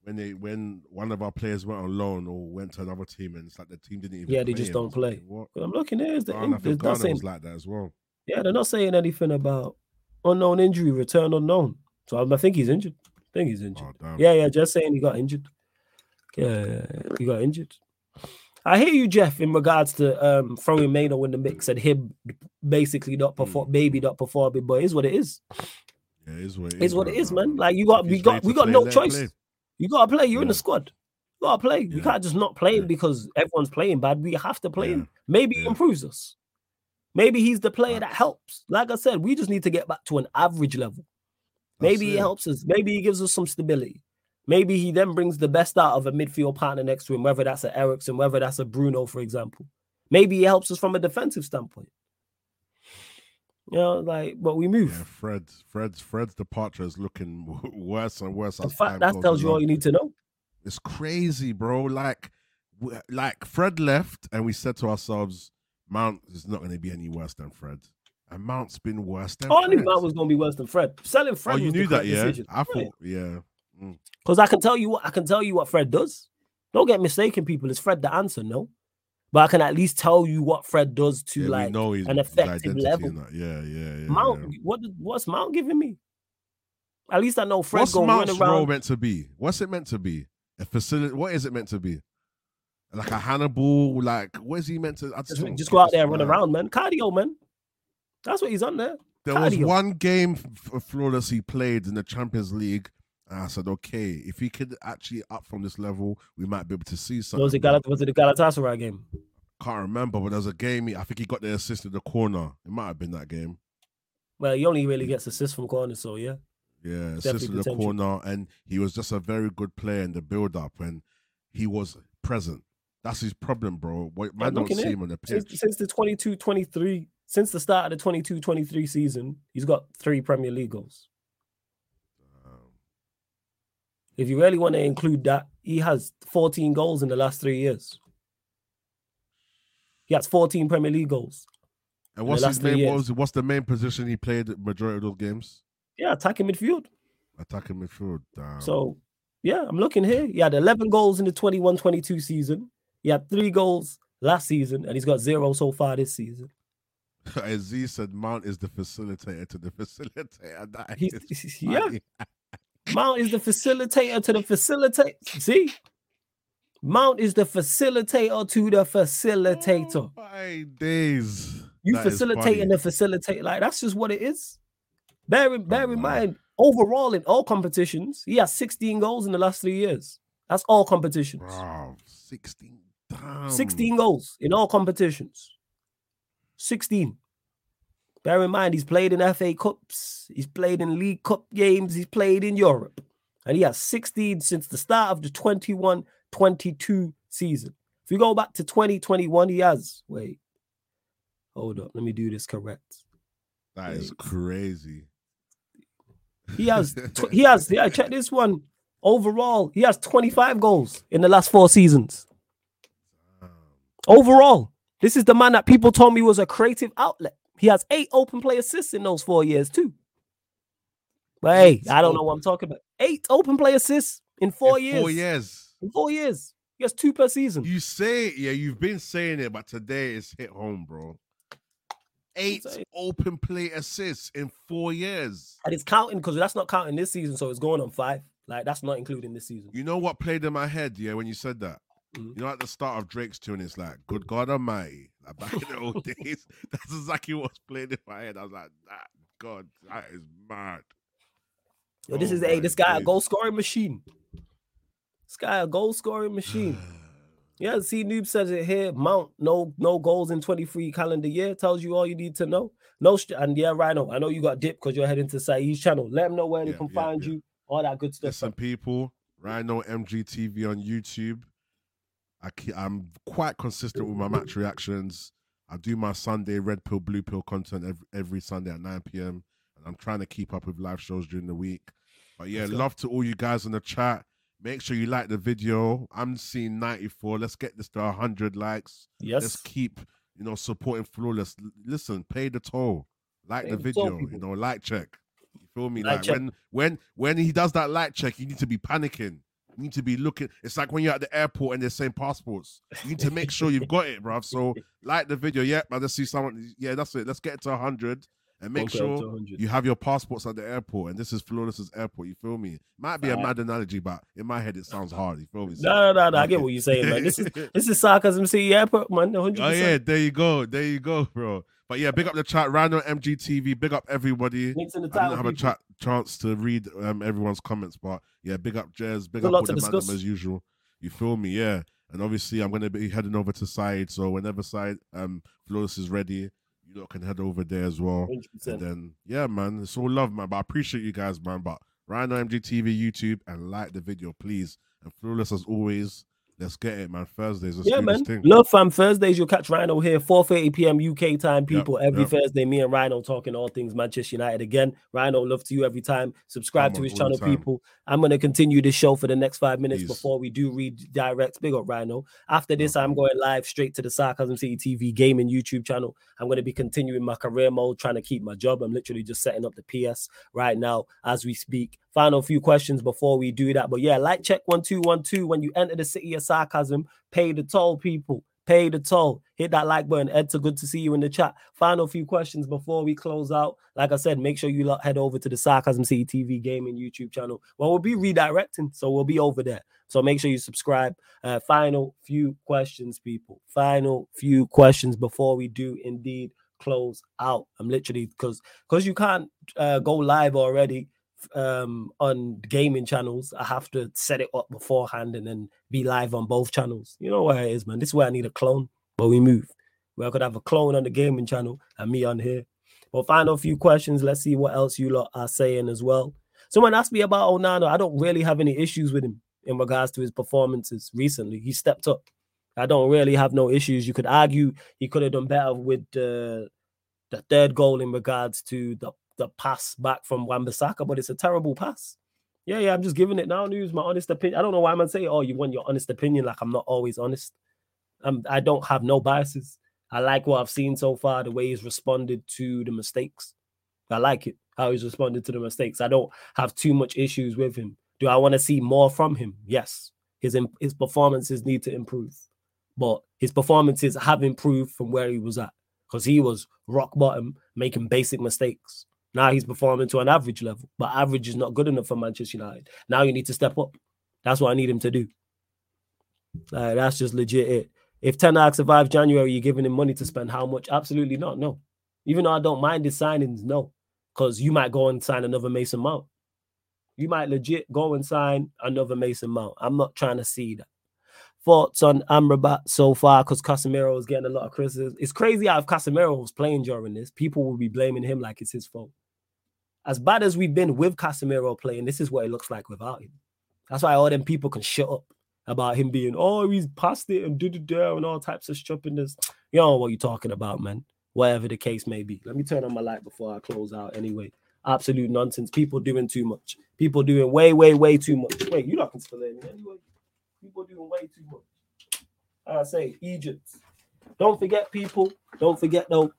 When they when one of our players went on loan or went to another team and it's like the team didn't even yeah they just don't play. What? I'm looking there. Is the Ghana, in, not saying, was like that as well. Yeah, they're not saying anything about unknown injury, return unknown. So I think he's injured. I think he's injured. Oh, yeah, yeah, just saying he got injured. Yeah, he got injured. I hear you, Jeff, in regards to um, throwing Mainoo in the mix and him basically not perform, maybe not performing, but it's what it is. Yeah, it is what it is. It's what it is, man. Like you got, we got, we got no choice. Play. You got to play. You're yeah. in the squad. You got to play. Yeah. You can't just not play because everyone's playing bad. We have to play him. Maybe he improves us. Maybe he's the player that helps. Like I said, we just need to get back to an average level. Maybe he helps us. Maybe he gives us some stability. Maybe he then brings the best out of a midfield partner next to him, whether that's a Eriksen, whether that's a Bruno, for example. Maybe he helps us from a defensive standpoint. You know, like, but we move. Yeah, Fred's Fred's Fred's departure is looking worse and worse. In fact, that tells you all you need to know. It's crazy, bro. Like, like Fred left, and we said to ourselves, Mount is not going to be any worse than Fred. And Mount's been worse than. Oh, I knew Mount was going to be worse than Fred. Selling Fred. Oh, you knew that, yeah. Decision. I thought, yeah. Because mm. I can tell you what I can tell you what Fred does. Don't get mistaken, people. Is Fred the answer? No, but I can at least tell you what Fred does to yeah, like an effective level. Yeah, yeah, yeah. Mount, yeah. what what's Mount giving me? At least I know Fred. What's Mount's role meant to be? What's it meant to be? A facility? What is it meant to be? Like a Hannibal? Like where's he meant to? Just, just, just go out there and run around, man. Cardio, man. That's what he's on there. There Cardio. was one game for Flawless he played in the Champions League. And I said, okay, if he could actually up from this level, we might be able to see something. Was it, Galat- was it the Galatasaray game? Can't remember, but there's a game. I think he got the assist in the corner. It might have been that game. Well, he only really gets assists from corners, so yeah. Yeah, assist in the corner, and he was just a very good player in the build up, and he was present. That's his problem, bro. Man don't see him on the pitch. Since, since the 22-23 since the start of the 22-23 season, he's got three Premier League goals. If you really want to include that, he has 14 goals in the last three years. He has 14 Premier League goals. And what's his main? What was, what's the main position he played majority of those games? Yeah, attacking midfield. Attacking midfield. Damn. So, yeah, I'm looking here. He had 11 goals in the 21-22 season. He had three goals last season, and he's got zero so far this season. As Z said, Mount is the facilitator to the facilitator. That is yeah. Mount is the facilitator to the facilitator. See? Mount is the facilitator to the facilitator. Oh, my days. You that facilitating the facilitate. Like that's just what it is. Bear in, bear oh, in mind, overall in all competitions, he has 16 goals in the last three years. That's all competitions. Wow, 16. Damn. 16 goals in all competitions. 16. Bear in mind, he's played in FA Cups, he's played in League Cup games, he's played in Europe, and he has 16 since the start of the 21 22 season. If you go back to 2021, he has, wait, hold up, let me do this correct. That wait. is crazy. He has, he has, yeah, check this one. Overall, he has 25 goals in the last four seasons. Overall, this is the man that people told me was a creative outlet. He has eight open play assists in those four years, too. But hey, I don't know what I'm talking about. Eight open play assists in four in years. Four years. In four years. He has two per season. You say yeah, you've been saying it, but today it's hit home, bro. Eight open play assists in four years. And it's counting because that's not counting this season, so it's going on five. Like that's not including this season. You know what played in my head, yeah, when you said that? Mm-hmm. You know, at the start of Drake's tune, it's like, Good God Almighty. Like back in the old days, that's exactly what's playing in my head. I was like, that God, that is mad. Yo, this oh is a this guy days. a goal scoring machine. This guy a goal scoring machine. yeah, see, Noob says it here. Mount no no goals in 23 calendar year tells you all you need to know. No, and yeah, Rhino. I know you got dip because you're heading to Saeed's channel. Let them know where yeah, they can yeah, find yeah. you. All that good stuff. Some people, Rhino MGTV on YouTube. I keep, I'm quite consistent with my match reactions. I do my Sunday red pill, blue pill content every, every Sunday at 9 p.m. And I'm trying to keep up with live shows during the week. But yeah, love to all you guys in the chat. Make sure you like the video. I'm seeing 94. Let's get this to 100 likes. Yes. Let's keep, you know, supporting Flawless. Listen, pay the toll. Like pay the video, toll, you know, like check. You feel me? Like, like when when when he does that like check, you need to be panicking. You need to be looking. It's like when you're at the airport and they're saying passports. You need to make sure you've got it, bruv. So like the video. Yeah, I just see someone. Yeah, that's it. Let's get to hundred and make sure you have your passports at the airport. And this is Flawless's airport. You feel me? Might be a mad analogy, but in my head it sounds hard. You feel me? No, no, no. I get what you're saying, man. This is this is sarcasm city airport, man. 100%. Oh yeah, there you go, there you go, bro. But yeah, big up the chat, Random MGTV. Big up everybody. Links in the title, I didn't have people. a chat chance to read um, everyone's comments, but yeah, big up Jez, big Good up all the man as usual. You feel me? Yeah. And obviously, I'm gonna be heading over to side. So whenever side um Flawless is ready, you know, can head over there as well. 100%. And then yeah, man, it's all love, man. But I appreciate you guys, man. But Rhino MGTV YouTube and like the video, please. And Flawless as always. Let's get it, man. Thursdays. Yeah, man. Love fam. Thursdays, you'll catch Rhino here, 4:30 p.m. UK time, people. Yep, every yep. Thursday, me and Rhino talking all things Manchester United again. Rhino, love to you every time. Subscribe Come to his channel, people. I'm gonna continue this show for the next five minutes Please. before we do redirect. Big up Rhino. After this, I'm going live straight to the Sarcasm City TV gaming YouTube channel. I'm gonna be continuing my career mode, trying to keep my job. I'm literally just setting up the PS right now as we speak final few questions before we do that. But yeah, like check one two one two when you enter the city of sarcasm. Pay the toll, people. Pay the toll. Hit that like button. Ed's good to see you in the chat. Final few questions before we close out. Like I said, make sure you head over to the Sarcasm City TV Gaming YouTube channel. Well, we'll be redirecting, so we'll be over there. So make sure you subscribe. Uh, final few questions, people. Final few questions before we do indeed close out. I'm literally because because you can't uh, go live already um on gaming channels, I have to set it up beforehand and then be live on both channels. You know where it is, man. This is where I need a clone, but we move. Where I could have a clone on the gaming channel and me on here. But final few questions. Let's see what else you lot are saying as well. Someone asked me about Onana. I don't really have any issues with him in regards to his performances recently. He stepped up. I don't really have no issues. You could argue he could have done better with uh, the third goal in regards to the the pass back from Wan-Bissaka, but it's a terrible pass. Yeah, yeah, I'm just giving it now news, my honest opinion. I don't know why I'm saying, oh, you want your honest opinion. Like I'm not always honest. I'm, I don't have no biases. I like what I've seen so far, the way he's responded to the mistakes. I like it, how he's responded to the mistakes. I don't have too much issues with him. Do I want to see more from him? Yes. His his performances need to improve. But his performances have improved from where he was at because he was rock bottom, making basic mistakes. Now he's performing to an average level, but average is not good enough for Manchester United. Now you need to step up. That's what I need him to do. Uh, that's just legit it. If Ten Hag survives January, you're giving him money to spend how much? Absolutely not. No. Even though I don't mind his signings, no. Because you might go and sign another Mason Mount. You might legit go and sign another Mason Mount. I'm not trying to see that. Thoughts on Amrabat so far because Casemiro is getting a lot of criticism. It's crazy how if Casemiro was playing during this, people will be blaming him like it's his fault as bad as we've been with Casemiro playing, this is what it looks like without him. That's why all them people can shut up about him being, oh, he's past it and did it there and all types of stupidness. You know what you're talking about, man. Whatever the case may be. Let me turn on my light before I close out anyway. Absolute nonsense. People doing too much. People doing way, way, way too much. Wait, you're not considering anyway. People doing way too much. I say Egypt. Don't forget, people. Don't forget though.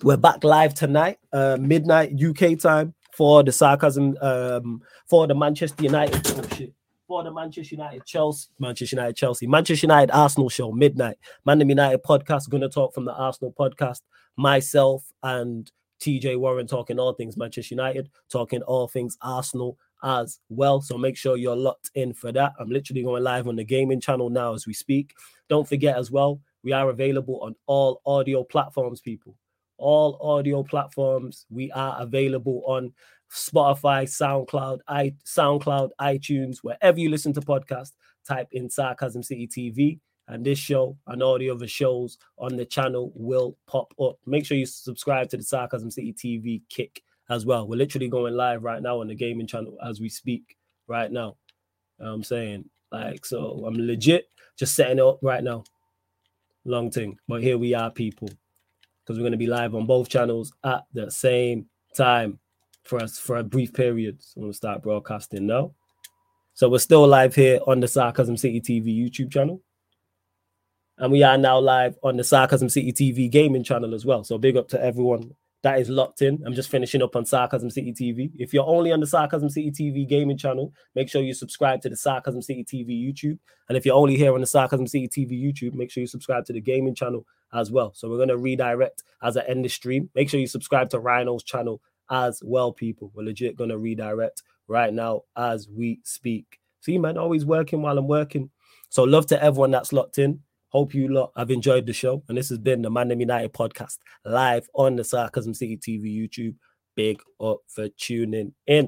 We're back live tonight, uh, midnight UK time for the sarcasm, um, for the Manchester United oh shit, for the Manchester United Chelsea, Manchester United Chelsea, Manchester United Arsenal show midnight. Mandem United podcast. Gonna talk from the Arsenal podcast. Myself and TJ Warren talking all things Manchester United, talking all things Arsenal as well. So make sure you're locked in for that. I'm literally going live on the gaming channel now as we speak. Don't forget as well, we are available on all audio platforms, people all audio platforms. We are available on Spotify, SoundCloud, i SoundCloud, iTunes, wherever you listen to podcasts. Type in Sarcasm City TV, and this show and all the other shows on the channel will pop up. Make sure you subscribe to the Sarcasm City TV kick as well. We're literally going live right now on the gaming channel as we speak right now. You know I'm saying like so I'm legit just setting it up right now. Long thing. But here we are, people. Because we're gonna be live on both channels at the same time for us for a brief period. So I'm gonna start broadcasting now. So we're still live here on the Sarcasm City TV YouTube channel. And we are now live on the Sarcasm City TV gaming channel as well. So big up to everyone that is locked in. I'm just finishing up on Sarcasm City TV. If you're only on the Sarcasm City TV gaming channel, make sure you subscribe to the Sarcasm City TV YouTube. And if you're only here on the Sarcasm City TV YouTube, make sure you subscribe to the gaming channel as well. So we're going to redirect as I end the stream. Make sure you subscribe to Rhino's channel as well, people. We're legit going to redirect right now as we speak. See, man, always working while I'm working. So love to everyone that's locked in. Hope you lot have enjoyed the show. And this has been the Man United podcast live on the Sarcasm City TV YouTube. Big up for tuning in.